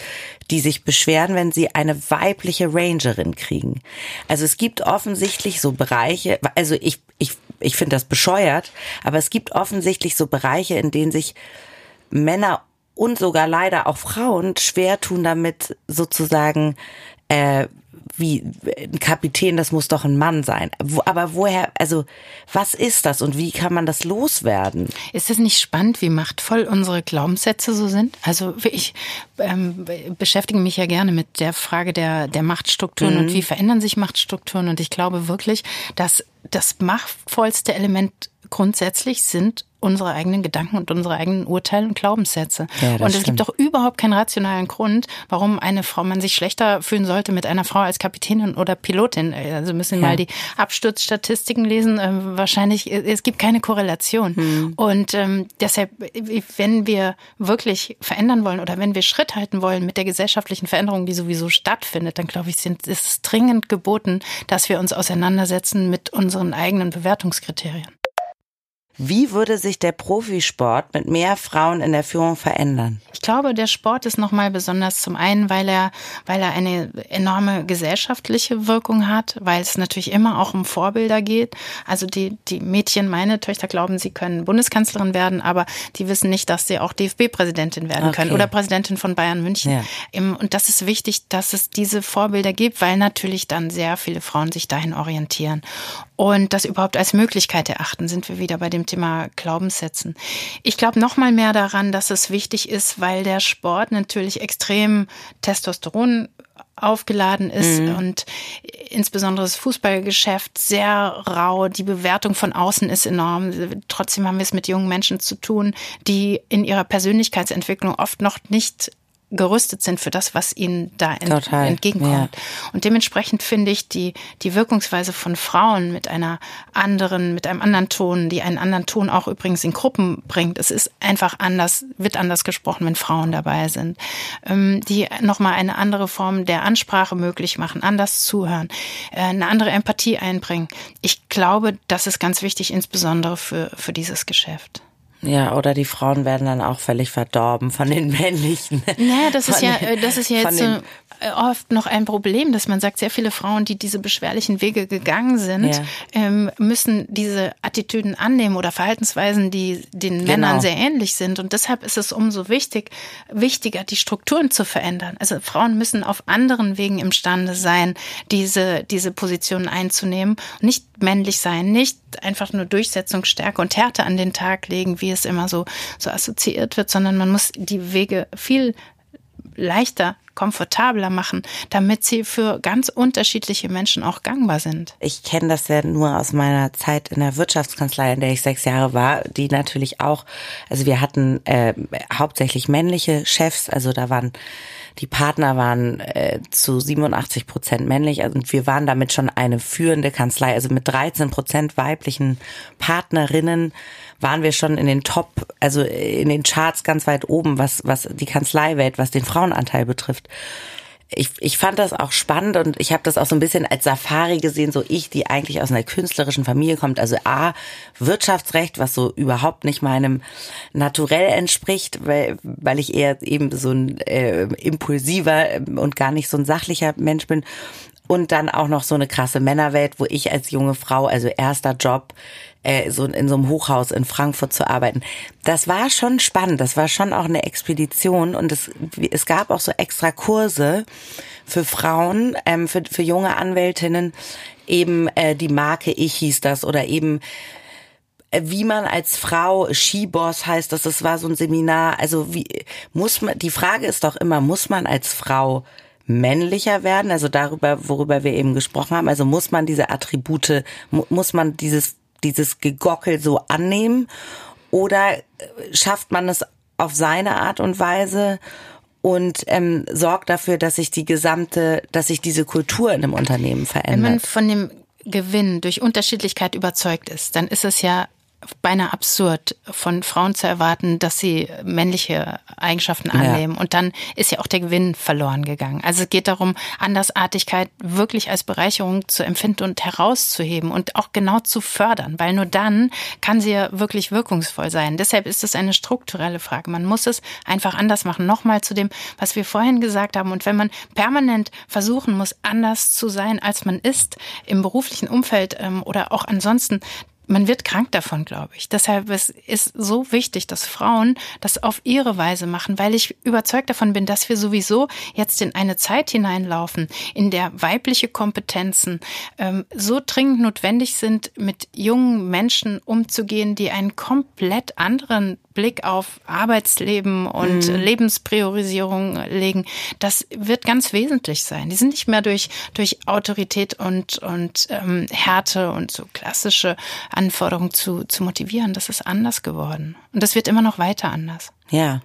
S2: die sich beschweren, wenn sie eine weibliche Rangerin kriegen. Also es gibt offensichtlich so Bereiche, also ich, ich, ich finde das bescheuert, aber es gibt offensichtlich so Bereiche, in denen sich Männer und sogar leider auch Frauen schwer tun damit sozusagen äh, wie ein Kapitän, das muss doch ein Mann sein. Aber woher, also was ist das und wie kann man das loswerden?
S4: Ist es nicht spannend, wie machtvoll unsere Glaubenssätze so sind? Also ich ähm, beschäftige mich ja gerne mit der Frage der, der Machtstrukturen mhm. und wie verändern sich Machtstrukturen. Und ich glaube wirklich, dass das machtvollste Element grundsätzlich sind unsere eigenen Gedanken und unsere eigenen Urteile und Glaubenssätze. Ja, und es stimmt. gibt doch überhaupt keinen rationalen Grund, warum eine Frau, man sich schlechter fühlen sollte mit einer Frau als Kapitänin oder Pilotin. Also müssen wir ja. mal die Absturzstatistiken lesen. Ähm, wahrscheinlich, äh, es gibt keine Korrelation. Hm. Und ähm, deshalb, wenn wir wirklich verändern wollen oder wenn wir Schritt halten wollen mit der gesellschaftlichen Veränderung, die sowieso stattfindet, dann glaube ich, sind, ist es dringend geboten, dass wir uns auseinandersetzen mit unseren eigenen Bewertungskriterien.
S2: Wie würde sich der Profisport mit mehr Frauen in der Führung verändern?
S4: Ich glaube, der Sport ist nochmal besonders zum einen, weil er, weil er eine enorme gesellschaftliche Wirkung hat, weil es natürlich immer auch um Vorbilder geht. Also die, die Mädchen, meine Töchter glauben, sie können Bundeskanzlerin werden, aber die wissen nicht, dass sie auch DFB-Präsidentin werden okay. können oder Präsidentin von Bayern München. Ja. Und das ist wichtig, dass es diese Vorbilder gibt, weil natürlich dann sehr viele Frauen sich dahin orientieren und das überhaupt als Möglichkeit erachten, sind wir wieder bei dem Thema Glaubenssätzen. Ich glaube noch mal mehr daran, dass es wichtig ist, weil der Sport natürlich extrem Testosteron aufgeladen ist mhm. und insbesondere das Fußballgeschäft sehr rau. Die Bewertung von außen ist enorm. Trotzdem haben wir es mit jungen Menschen zu tun, die in ihrer Persönlichkeitsentwicklung oft noch nicht gerüstet sind für das, was ihnen da ent Total, entgegenkommt. Ja. Und dementsprechend finde ich die, die Wirkungsweise von Frauen mit einer anderen, mit einem anderen Ton, die einen anderen Ton auch übrigens in Gruppen bringt. Es ist einfach anders, wird anders gesprochen, wenn Frauen dabei sind, ähm, die nochmal eine andere Form der Ansprache möglich machen, anders zuhören, äh, eine andere Empathie einbringen. Ich glaube, das ist ganz wichtig, insbesondere für, für dieses Geschäft.
S2: Ja, oder die Frauen werden dann auch völlig verdorben von den männlichen.
S4: Naja, das ist ja, das ist ja jetzt so oft noch ein Problem, dass man sagt, sehr viele Frauen, die diese beschwerlichen Wege gegangen sind, ja. ähm, müssen diese Attitüden annehmen oder Verhaltensweisen, die den genau. Männern sehr ähnlich sind. Und deshalb ist es umso wichtig, wichtiger, die Strukturen zu verändern. Also Frauen müssen auf anderen Wegen imstande sein, diese, diese Positionen einzunehmen, nicht männlich sein, nicht einfach nur Durchsetzungsstärke und Härte an den Tag legen, wie es immer so, so assoziiert wird, sondern man muss die Wege viel leichter, komfortabler machen, damit sie für ganz unterschiedliche Menschen auch gangbar sind.
S2: Ich kenne das ja nur aus meiner Zeit in der Wirtschaftskanzlei, in der ich sechs Jahre war, die natürlich auch, also wir hatten äh, hauptsächlich männliche Chefs, also da waren die Partner waren äh, zu 87 Prozent männlich also, und wir waren damit schon eine führende Kanzlei. Also mit 13 Prozent weiblichen Partnerinnen waren wir schon in den Top, also in den Charts ganz weit oben, was, was die Kanzleiwelt, was den Frauenanteil betrifft ich, ich fand das auch spannend und ich habe das auch so ein bisschen als Safari gesehen, so ich, die eigentlich aus einer künstlerischen Familie kommt. Also A, Wirtschaftsrecht, was so überhaupt nicht meinem Naturell entspricht, weil, weil ich eher eben so ein äh, impulsiver und gar nicht so ein sachlicher Mensch bin. Und dann auch noch so eine krasse Männerwelt, wo ich als junge Frau, also erster Job, äh, so in so einem Hochhaus in Frankfurt zu arbeiten. Das war schon spannend, das war schon auch eine Expedition und es, es gab auch so extra Kurse für Frauen, ähm, für, für junge Anwältinnen, eben äh, die Marke Ich hieß das oder eben äh, wie man als Frau Skiboss heißt das, das war so ein Seminar. Also wie muss man, die Frage ist doch immer, muss man als Frau männlicher werden, also darüber, worüber wir eben gesprochen haben. Also muss man diese Attribute, muss man dieses, dieses Gegockel so annehmen oder äh, schafft man es auf seine Art und Weise und ähm, sorgt dafür, dass sich die gesamte, dass sich diese Kultur in einem Unternehmen verändert. Wenn
S4: man von dem Gewinn durch Unterschiedlichkeit überzeugt ist, dann ist es ja beinahe absurd, von Frauen zu erwarten, dass sie männliche Eigenschaften annehmen. Ja. Und dann ist ja auch der Gewinn verloren gegangen. Also es geht darum, Andersartigkeit wirklich als Bereicherung zu empfinden und herauszuheben und auch genau zu fördern, weil nur dann kann sie ja wirklich wirkungsvoll sein. Deshalb ist es eine strukturelle Frage. Man muss es einfach anders machen. Nochmal zu dem, was wir vorhin gesagt haben. Und wenn man permanent versuchen muss, anders zu sein, als man ist, im beruflichen Umfeld ähm, oder auch ansonsten, man wird krank davon, glaube ich. Deshalb ist es so wichtig, dass Frauen das auf ihre Weise machen, weil ich überzeugt davon bin, dass wir sowieso jetzt in eine Zeit hineinlaufen, in der weibliche Kompetenzen ähm, so dringend notwendig sind, mit jungen Menschen umzugehen, die einen komplett anderen Blick auf Arbeitsleben und mhm. Lebenspriorisierung legen. Das wird ganz wesentlich sein. Die sind nicht mehr durch durch Autorität und und ähm, Härte und so klassische Anforderungen zu, zu motivieren. Das ist anders geworden. Und das wird immer noch weiter anders.
S2: Ja.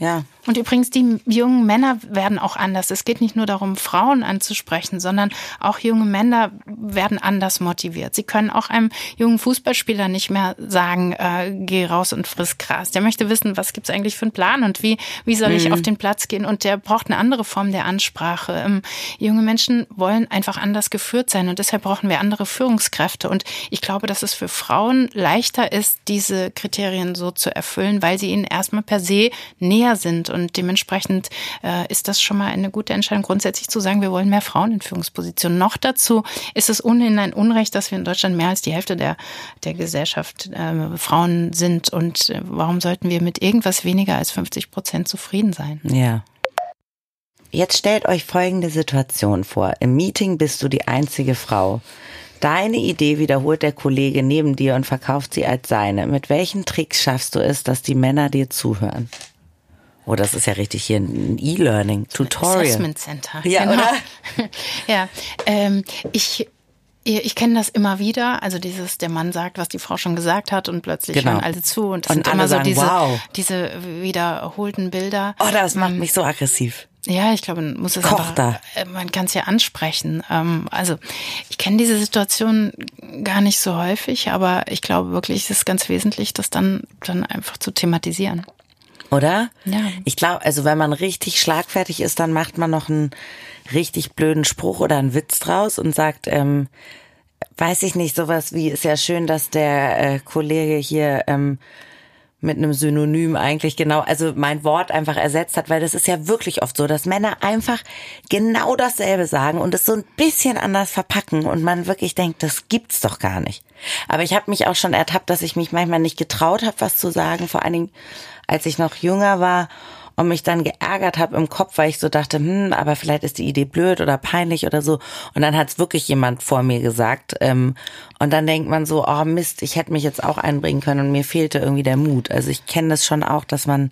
S2: Ja.
S4: Und übrigens, die jungen Männer werden auch anders. Es geht nicht nur darum, Frauen anzusprechen, sondern auch junge Männer werden anders motiviert. Sie können auch einem jungen Fußballspieler nicht mehr sagen, äh, geh raus und friss Gras. Der möchte wissen, was gibt's eigentlich für einen Plan und wie, wie soll ich mhm. auf den Platz gehen? Und der braucht eine andere Form der Ansprache. Ähm, junge Menschen wollen einfach anders geführt sein und deshalb brauchen wir andere Führungskräfte. Und ich glaube, dass es für Frauen leichter ist, diese Kriterien so zu erfüllen, weil sie ihnen erstmal per se näher sind und dementsprechend äh, ist das schon mal eine gute Entscheidung, grundsätzlich zu sagen, wir wollen mehr Frauen in Führungspositionen. Noch dazu ist es ohnehin ein Unrecht, dass wir in Deutschland mehr als die Hälfte der, der Gesellschaft äh, Frauen sind. Und äh, warum sollten wir mit irgendwas weniger als 50 Prozent zufrieden sein?
S2: Ja. Jetzt stellt euch folgende Situation vor. Im Meeting bist du die einzige Frau. Deine Idee wiederholt der Kollege neben dir und verkauft sie als seine. Mit welchen Tricks schaffst du es, dass die Männer dir zuhören? Oh, das ist ja richtig hier ein E-Learning, Tutorial.
S4: Assessment Center. Ja, genau. oder? ja, ähm, ich Ich kenne das immer wieder. Also dieses, der Mann sagt, was die Frau schon gesagt hat und plötzlich genau. hören alle zu. Und das und sind immer so sagen, diese, wow. diese wiederholten Bilder.
S2: Oh, das macht ähm, mich so aggressiv.
S4: Ja, ich glaube, man muss es Koch einfach, da. Äh, man kann es ja ansprechen. Ähm, also ich kenne diese Situation gar nicht so häufig, aber ich glaube wirklich, es ist ganz wesentlich, das dann, dann einfach zu thematisieren.
S2: Oder?
S4: Ja.
S2: Ich glaube, also wenn man richtig schlagfertig ist, dann macht man noch einen richtig blöden Spruch oder einen Witz draus und sagt, ähm, weiß ich nicht, sowas wie, ist ja schön, dass der äh, Kollege hier ähm, mit einem Synonym eigentlich genau, also mein Wort einfach ersetzt hat, weil das ist ja wirklich oft so, dass Männer einfach genau dasselbe sagen und es so ein bisschen anders verpacken und man wirklich denkt, das gibt's doch gar nicht. Aber ich habe mich auch schon ertappt, dass ich mich manchmal nicht getraut habe, was zu sagen, vor allen Dingen als ich noch jünger war und mich dann geärgert habe im Kopf, weil ich so dachte, hm, aber vielleicht ist die Idee blöd oder peinlich oder so. Und dann hat es wirklich jemand vor mir gesagt. Ähm, und dann denkt man so, oh Mist, ich hätte mich jetzt auch einbringen können und mir fehlte irgendwie der Mut. Also ich kenne das schon auch, dass man,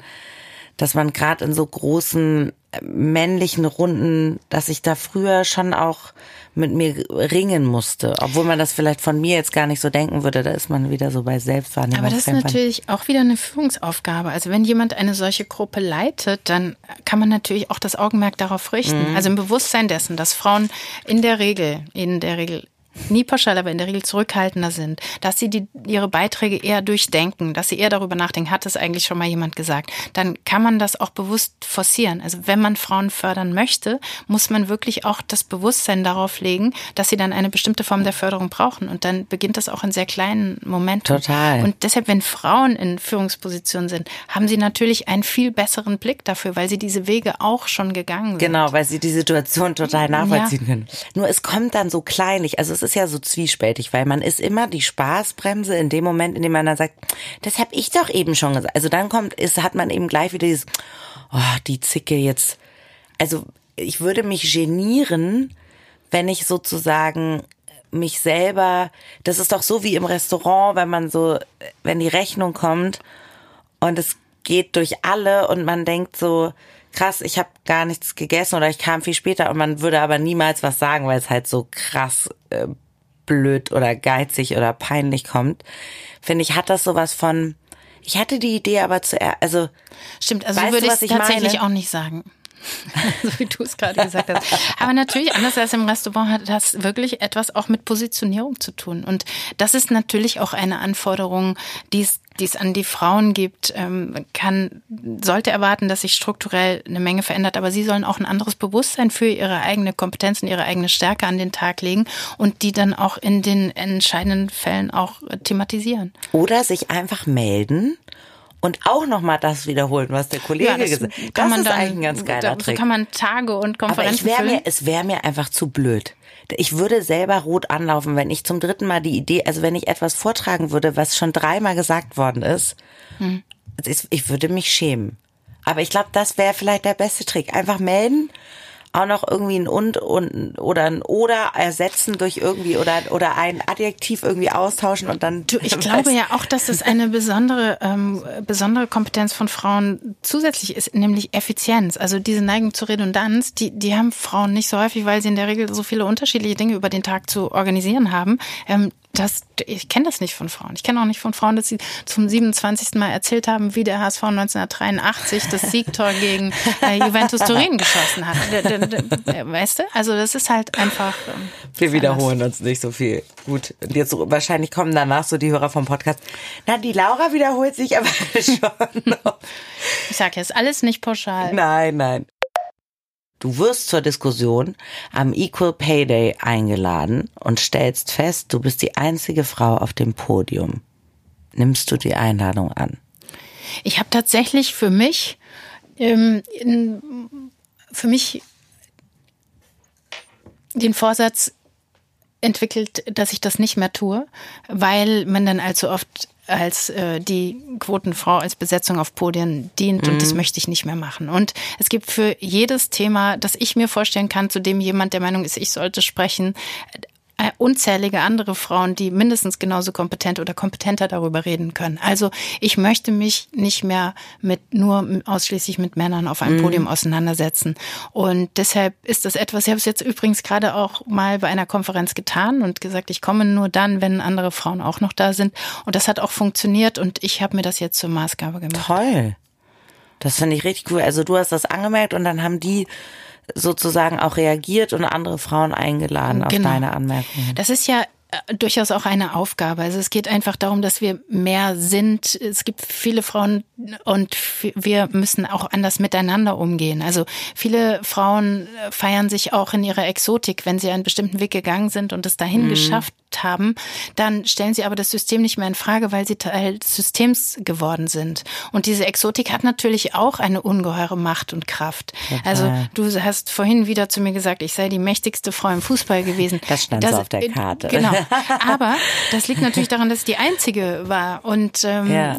S2: dass man gerade in so großen äh, männlichen Runden, dass ich da früher schon auch mit mir ringen musste, obwohl man das vielleicht von mir jetzt gar nicht so denken würde. Da ist man wieder so bei Selbstwahrnehmung.
S4: Aber das ist natürlich auch wieder eine Führungsaufgabe. Also wenn jemand eine solche Gruppe leitet, dann kann man natürlich auch das Augenmerk darauf richten. Mhm. Also im Bewusstsein dessen, dass Frauen in der Regel, in der Regel nie pauschal, aber in der Regel zurückhaltender sind, dass sie die, ihre Beiträge eher durchdenken, dass sie eher darüber nachdenken, hat es eigentlich schon mal jemand gesagt, dann kann man das auch bewusst forcieren. Also wenn man Frauen fördern möchte, muss man wirklich auch das Bewusstsein darauf legen, dass sie dann eine bestimmte Form der Förderung brauchen. Und dann beginnt das auch in sehr kleinen Momenten.
S2: Total.
S4: Und deshalb, wenn Frauen in Führungspositionen sind, haben sie natürlich einen viel besseren Blick dafür, weil sie diese Wege auch schon gegangen sind.
S2: Genau, weil sie die Situation total nachvollziehen ja. können. Nur es kommt dann so kleinlich, also es ist ist ja so zwiespältig, weil man ist immer die Spaßbremse in dem Moment, in dem man dann sagt, das habe ich doch eben schon gesagt. Also dann kommt, ist, hat man eben gleich wieder dieses, oh, die Zicke jetzt. Also ich würde mich genieren, wenn ich sozusagen mich selber, das ist doch so wie im Restaurant, wenn man so, wenn die Rechnung kommt und es geht durch alle und man denkt so, krass, ich habe gar nichts gegessen oder ich kam viel später und man würde aber niemals was sagen, weil es halt so krass äh, blöd oder geizig oder peinlich kommt. Finde ich, hat das sowas von, ich hatte die Idee aber zuerst, also.
S4: Stimmt, also würde du, ich tatsächlich meine? auch nicht sagen. so wie du es gerade gesagt hast. Aber natürlich, anders als im Restaurant, hat das wirklich etwas auch mit Positionierung zu tun. Und das ist natürlich auch eine Anforderung, die es die es an die Frauen gibt, ähm, kann, sollte erwarten, dass sich strukturell eine Menge verändert, aber sie sollen auch ein anderes Bewusstsein für ihre eigene Kompetenz und ihre eigene Stärke an den Tag legen und die dann auch in den entscheidenden Fällen auch thematisieren.
S2: Oder sich einfach melden und auch nochmal das wiederholen, was der Kollege ja, gesagt hat. Das ist dann, eigentlich ein ganz geiler da, Trick.
S4: So kann man Tage und Konferenzen
S2: Aber ich wär mir, es wäre mir einfach zu blöd. Ich würde selber rot anlaufen, wenn ich zum dritten Mal die Idee, also wenn ich etwas vortragen würde, was schon dreimal gesagt worden ist, hm. ich würde mich schämen. Aber ich glaube, das wäre vielleicht der beste Trick. Einfach melden auch noch irgendwie ein und, und oder ein oder ersetzen durch irgendwie oder oder ein Adjektiv irgendwie austauschen und dann.
S4: Du, ich glaube ja auch, dass das eine besondere ähm, besondere Kompetenz von Frauen zusätzlich ist, nämlich Effizienz. Also diese Neigung zur Redundanz, die die haben Frauen nicht so häufig, weil sie in der Regel so viele unterschiedliche Dinge über den Tag zu organisieren haben. Ähm, das, ich kenne das nicht von Frauen. Ich kenne auch nicht von Frauen, dass sie zum 27. Mal erzählt haben, wie der HSV 1983 das Siegtor gegen äh, Juventus Turin geschossen hat. Weißt du? Also das ist halt einfach. Ähm,
S2: Wir wiederholen anders. uns nicht so viel. Gut. Und jetzt wahrscheinlich kommen danach so die Hörer vom Podcast. Na, die Laura wiederholt sich aber schon.
S4: ich sag jetzt alles nicht pauschal.
S2: Nein, nein. Du wirst zur Diskussion am Equal Pay Day eingeladen und stellst fest, du bist die einzige Frau auf dem Podium. Nimmst du die Einladung an?
S4: Ich habe tatsächlich für mich, ähm, für mich den Vorsatz entwickelt, dass ich das nicht mehr tue, weil man dann allzu oft als äh, die Quotenfrau als Besetzung auf Podien dient mhm. und das mhm. möchte ich nicht mehr machen. Und es gibt für jedes Thema, das ich mir vorstellen kann, zu dem jemand der Meinung ist, ich sollte sprechen, unzählige andere Frauen, die mindestens genauso kompetent oder kompetenter darüber reden können. Also ich möchte mich nicht mehr mit nur ausschließlich mit Männern auf einem mhm. Podium auseinandersetzen. Und deshalb ist das etwas, ich habe es jetzt übrigens gerade auch mal bei einer Konferenz getan und gesagt, ich komme nur dann, wenn andere Frauen auch noch da sind. Und das hat auch funktioniert und ich habe mir das jetzt zur Maßgabe gemacht.
S2: Toll. Das finde ich richtig cool. Also du hast das angemerkt und dann haben die sozusagen auch reagiert und andere Frauen eingeladen genau. auf deine Anmerkungen.
S4: Das ist ja äh, durchaus auch eine Aufgabe. Also es geht einfach darum, dass wir mehr sind. Es gibt viele Frauen und wir müssen auch anders miteinander umgehen. Also viele Frauen äh, feiern sich auch in ihrer Exotik, wenn sie einen bestimmten Weg gegangen sind und es dahin mhm. geschafft haben, dann stellen sie aber das System nicht mehr in Frage, weil sie Teil des Systems geworden sind. Und diese Exotik hat natürlich auch eine ungeheure Macht und Kraft. Ja. Also du hast vorhin wieder zu mir gesagt, ich sei die mächtigste Frau im Fußball gewesen.
S2: Das stand das, so auf der Karte.
S4: Genau. Aber das liegt natürlich daran, dass es die einzige war. Und ähm, ja.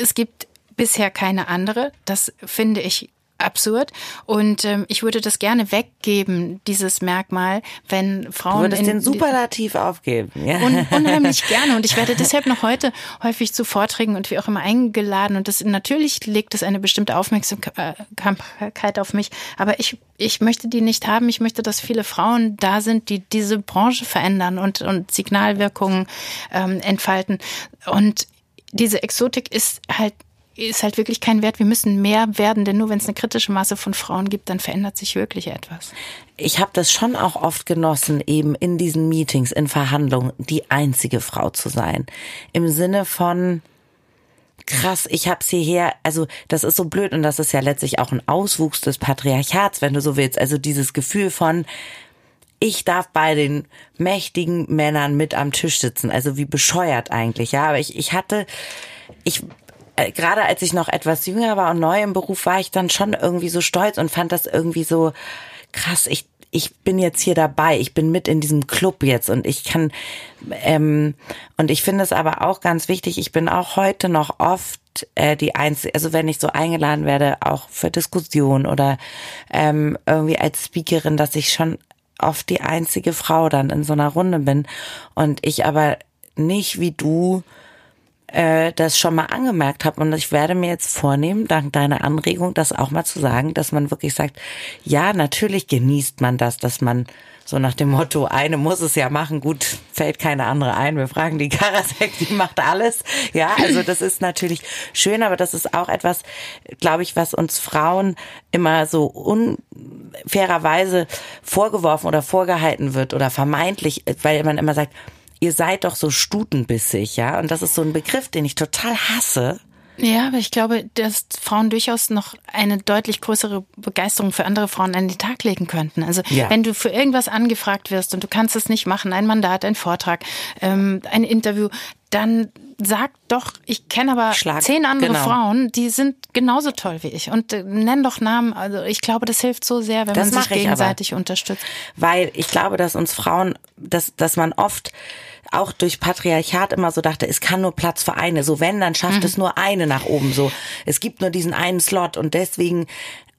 S4: es gibt bisher keine andere. Das finde ich absurd. Und ähm, ich würde das gerne weggeben, dieses Merkmal, wenn Frauen. Du
S2: würdest den Superlativ aufgeben, ja.
S4: Un unheimlich gerne. Und ich werde deshalb noch heute häufig zu Vorträgen und wie auch immer eingeladen. Und das natürlich legt es eine bestimmte Aufmerksamkeit auf mich. Aber ich, ich möchte die nicht haben. Ich möchte, dass viele Frauen da sind, die diese Branche verändern und, und Signalwirkungen ähm, entfalten. Und diese Exotik ist halt ist halt wirklich kein Wert. Wir müssen mehr werden, denn nur wenn es eine kritische Masse von Frauen gibt, dann verändert sich wirklich etwas.
S2: Ich habe das schon auch oft genossen, eben in diesen Meetings, in Verhandlungen, die einzige Frau zu sein. Im Sinne von krass, ich hab's hierher, also das ist so blöd und das ist ja letztlich auch ein Auswuchs des Patriarchats, wenn du so willst. Also dieses Gefühl von, ich darf bei den mächtigen Männern mit am Tisch sitzen. Also wie bescheuert eigentlich, ja. Aber ich, ich hatte, ich äh, gerade als ich noch etwas jünger war und neu im Beruf, war ich dann schon irgendwie so stolz und fand das irgendwie so krass. Ich ich bin jetzt hier dabei, ich bin mit in diesem Club jetzt und ich kann ähm, und ich finde es aber auch ganz wichtig. Ich bin auch heute noch oft äh, die einzige, also wenn ich so eingeladen werde, auch für Diskussion oder ähm, irgendwie als Speakerin, dass ich schon oft die einzige Frau dann in so einer Runde bin und ich aber nicht wie du äh, das schon mal angemerkt habe. Und ich werde mir jetzt vornehmen, dank deiner Anregung, das auch mal zu sagen, dass man wirklich sagt, ja, natürlich genießt man das, dass man so nach dem Motto, eine muss es ja machen, gut, fällt keine andere ein. Wir fragen die Karasek, die macht alles. Ja, also das ist natürlich schön, aber das ist auch etwas, glaube ich, was uns Frauen immer so unfairerweise vorgeworfen oder vorgehalten wird oder vermeintlich, weil man immer sagt, ihr seid doch so stutenbissig, ja? Und das ist so ein Begriff, den ich total hasse.
S4: Ja, aber ich glaube, dass Frauen durchaus noch eine deutlich größere Begeisterung für andere Frauen an den Tag legen könnten. Also ja. wenn du für irgendwas angefragt wirst und du kannst es nicht machen, ein Mandat, ein Vortrag, ähm, ein Interview, dann sag doch, ich kenne aber Schlag. zehn andere genau. Frauen, die sind genauso toll wie ich. Und äh, nenn doch Namen. Also ich glaube, das hilft so sehr, wenn das man sich gegenseitig aber, unterstützt.
S2: Weil ich glaube, dass uns Frauen, dass, dass man oft auch durch Patriarchat immer so dachte, es kann nur Platz für eine. So wenn, dann schafft mhm. es nur eine nach oben. So, es gibt nur diesen einen Slot und deswegen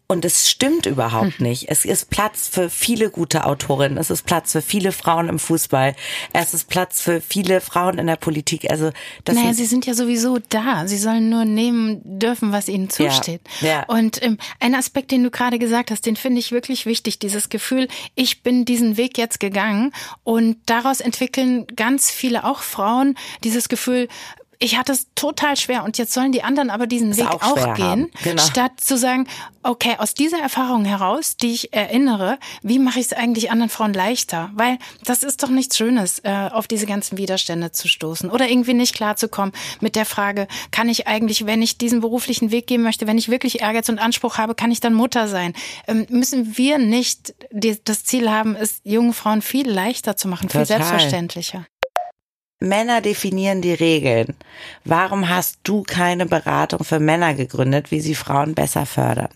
S2: und es stimmt überhaupt hm. nicht. Es ist Platz für viele gute Autorinnen. Es ist Platz für viele Frauen im Fußball. Es ist Platz für viele Frauen in der Politik. Also das
S4: naja, sie sind ja sowieso da. Sie sollen nur nehmen dürfen, was ihnen zusteht. Ja, ja. Und ähm, ein Aspekt, den du gerade gesagt hast, den finde ich wirklich wichtig. Dieses Gefühl, ich bin diesen Weg jetzt gegangen und daraus entwickeln ganz viele auch Frauen dieses Gefühl, ich hatte es total schwer und jetzt sollen die anderen aber diesen Weg auch, auch gehen, genau. statt zu sagen, okay, aus dieser Erfahrung heraus, die ich erinnere, wie mache ich es eigentlich anderen Frauen leichter? Weil das ist doch nichts Schönes, äh, auf diese ganzen Widerstände zu stoßen oder irgendwie nicht klarzukommen mit der Frage, kann ich eigentlich, wenn ich diesen beruflichen Weg gehen möchte, wenn ich wirklich Ehrgeiz und Anspruch habe, kann ich dann Mutter sein? Ähm, müssen wir nicht das Ziel haben, es jungen Frauen viel leichter zu machen, viel Total. selbstverständlicher?
S2: Männer definieren die Regeln. Warum hast du keine Beratung für Männer gegründet, wie sie Frauen besser fördern?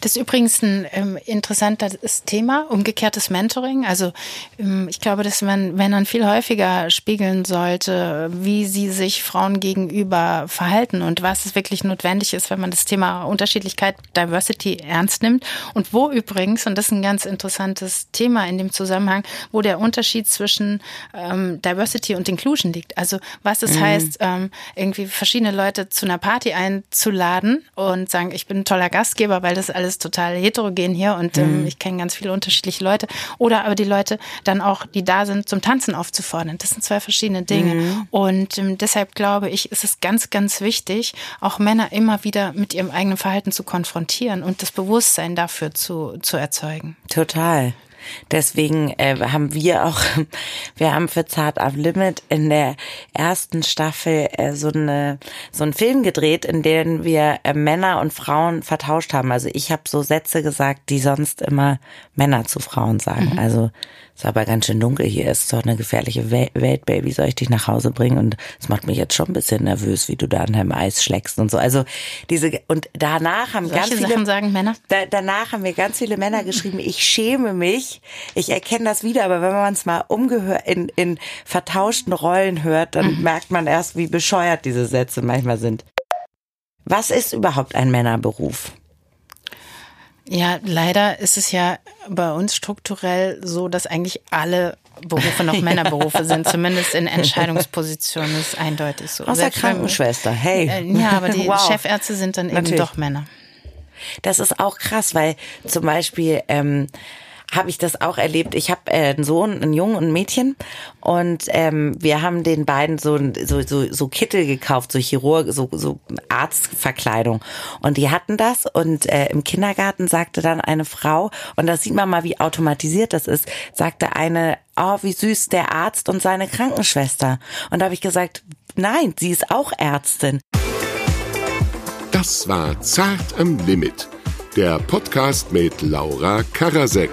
S4: Das ist übrigens ein ähm, interessantes Thema, umgekehrtes Mentoring. Also ähm, ich glaube, dass man Männern viel häufiger spiegeln sollte, wie sie sich Frauen gegenüber verhalten und was es wirklich notwendig ist, wenn man das Thema Unterschiedlichkeit, Diversity ernst nimmt. Und wo übrigens, und das ist ein ganz interessantes Thema in dem Zusammenhang, wo der Unterschied zwischen ähm, Diversity und Inclusion liegt. Also was es mhm. heißt, ähm, irgendwie verschiedene Leute zu einer Party einzuladen und sagen, ich bin ein toller Gastgeber, weil das alles total heterogen hier und ähm, mhm. ich kenne ganz viele unterschiedliche Leute. Oder aber die Leute dann auch, die da sind, zum Tanzen aufzufordern. Das sind zwei verschiedene Dinge. Mhm. Und ähm, deshalb glaube ich, ist es ganz, ganz wichtig, auch Männer immer wieder mit ihrem eigenen Verhalten zu konfrontieren und das Bewusstsein dafür zu, zu erzeugen.
S2: Total. Deswegen äh, haben wir auch, wir haben für Zart auf Limit in der ersten Staffel äh, so eine so einen Film gedreht, in dem wir äh, Männer und Frauen vertauscht haben. Also ich habe so Sätze gesagt, die sonst immer Männer zu Frauen sagen. Mhm. Also ist aber ganz schön dunkel hier, ist doch eine gefährliche Welt, Baby, soll ich dich nach Hause bringen? Und es macht mich jetzt schon ein bisschen nervös, wie du da an deinem Eis schlägst und so. Also diese, und danach haben
S4: Solche
S2: ganz viele,
S4: Sachen sagen Männer?
S2: Da, danach haben mir ganz viele Männer geschrieben, ich schäme mich, ich erkenne das wieder, aber wenn man es mal umgehört, in, in vertauschten Rollen hört, dann mhm. merkt man erst, wie bescheuert diese Sätze manchmal sind. Was ist überhaupt ein Männerberuf?
S4: Ja, leider ist es ja bei uns strukturell so, dass eigentlich alle Berufe noch Männerberufe sind, zumindest in Entscheidungspositionen ist eindeutig so.
S2: Außer Krankenschwester, hey.
S4: Äh, ja, aber die wow. Chefärzte sind dann Natürlich. eben doch Männer.
S2: Das ist auch krass, weil zum Beispiel ähm, habe ich das auch erlebt. Ich habe äh, einen Sohn, einen Jungen und ein Mädchen und ähm, wir haben den beiden so, so, so, so Kittel gekauft, so Chirurg, so, so Arztverkleidung. Und die hatten das und äh, im Kindergarten sagte dann eine Frau, und da sieht man mal, wie automatisiert das ist, sagte eine, oh, wie süß der Arzt und seine Krankenschwester. Und da habe ich gesagt, nein, sie ist auch Ärztin.
S1: Das war Zart am Limit, der Podcast mit Laura Karasek.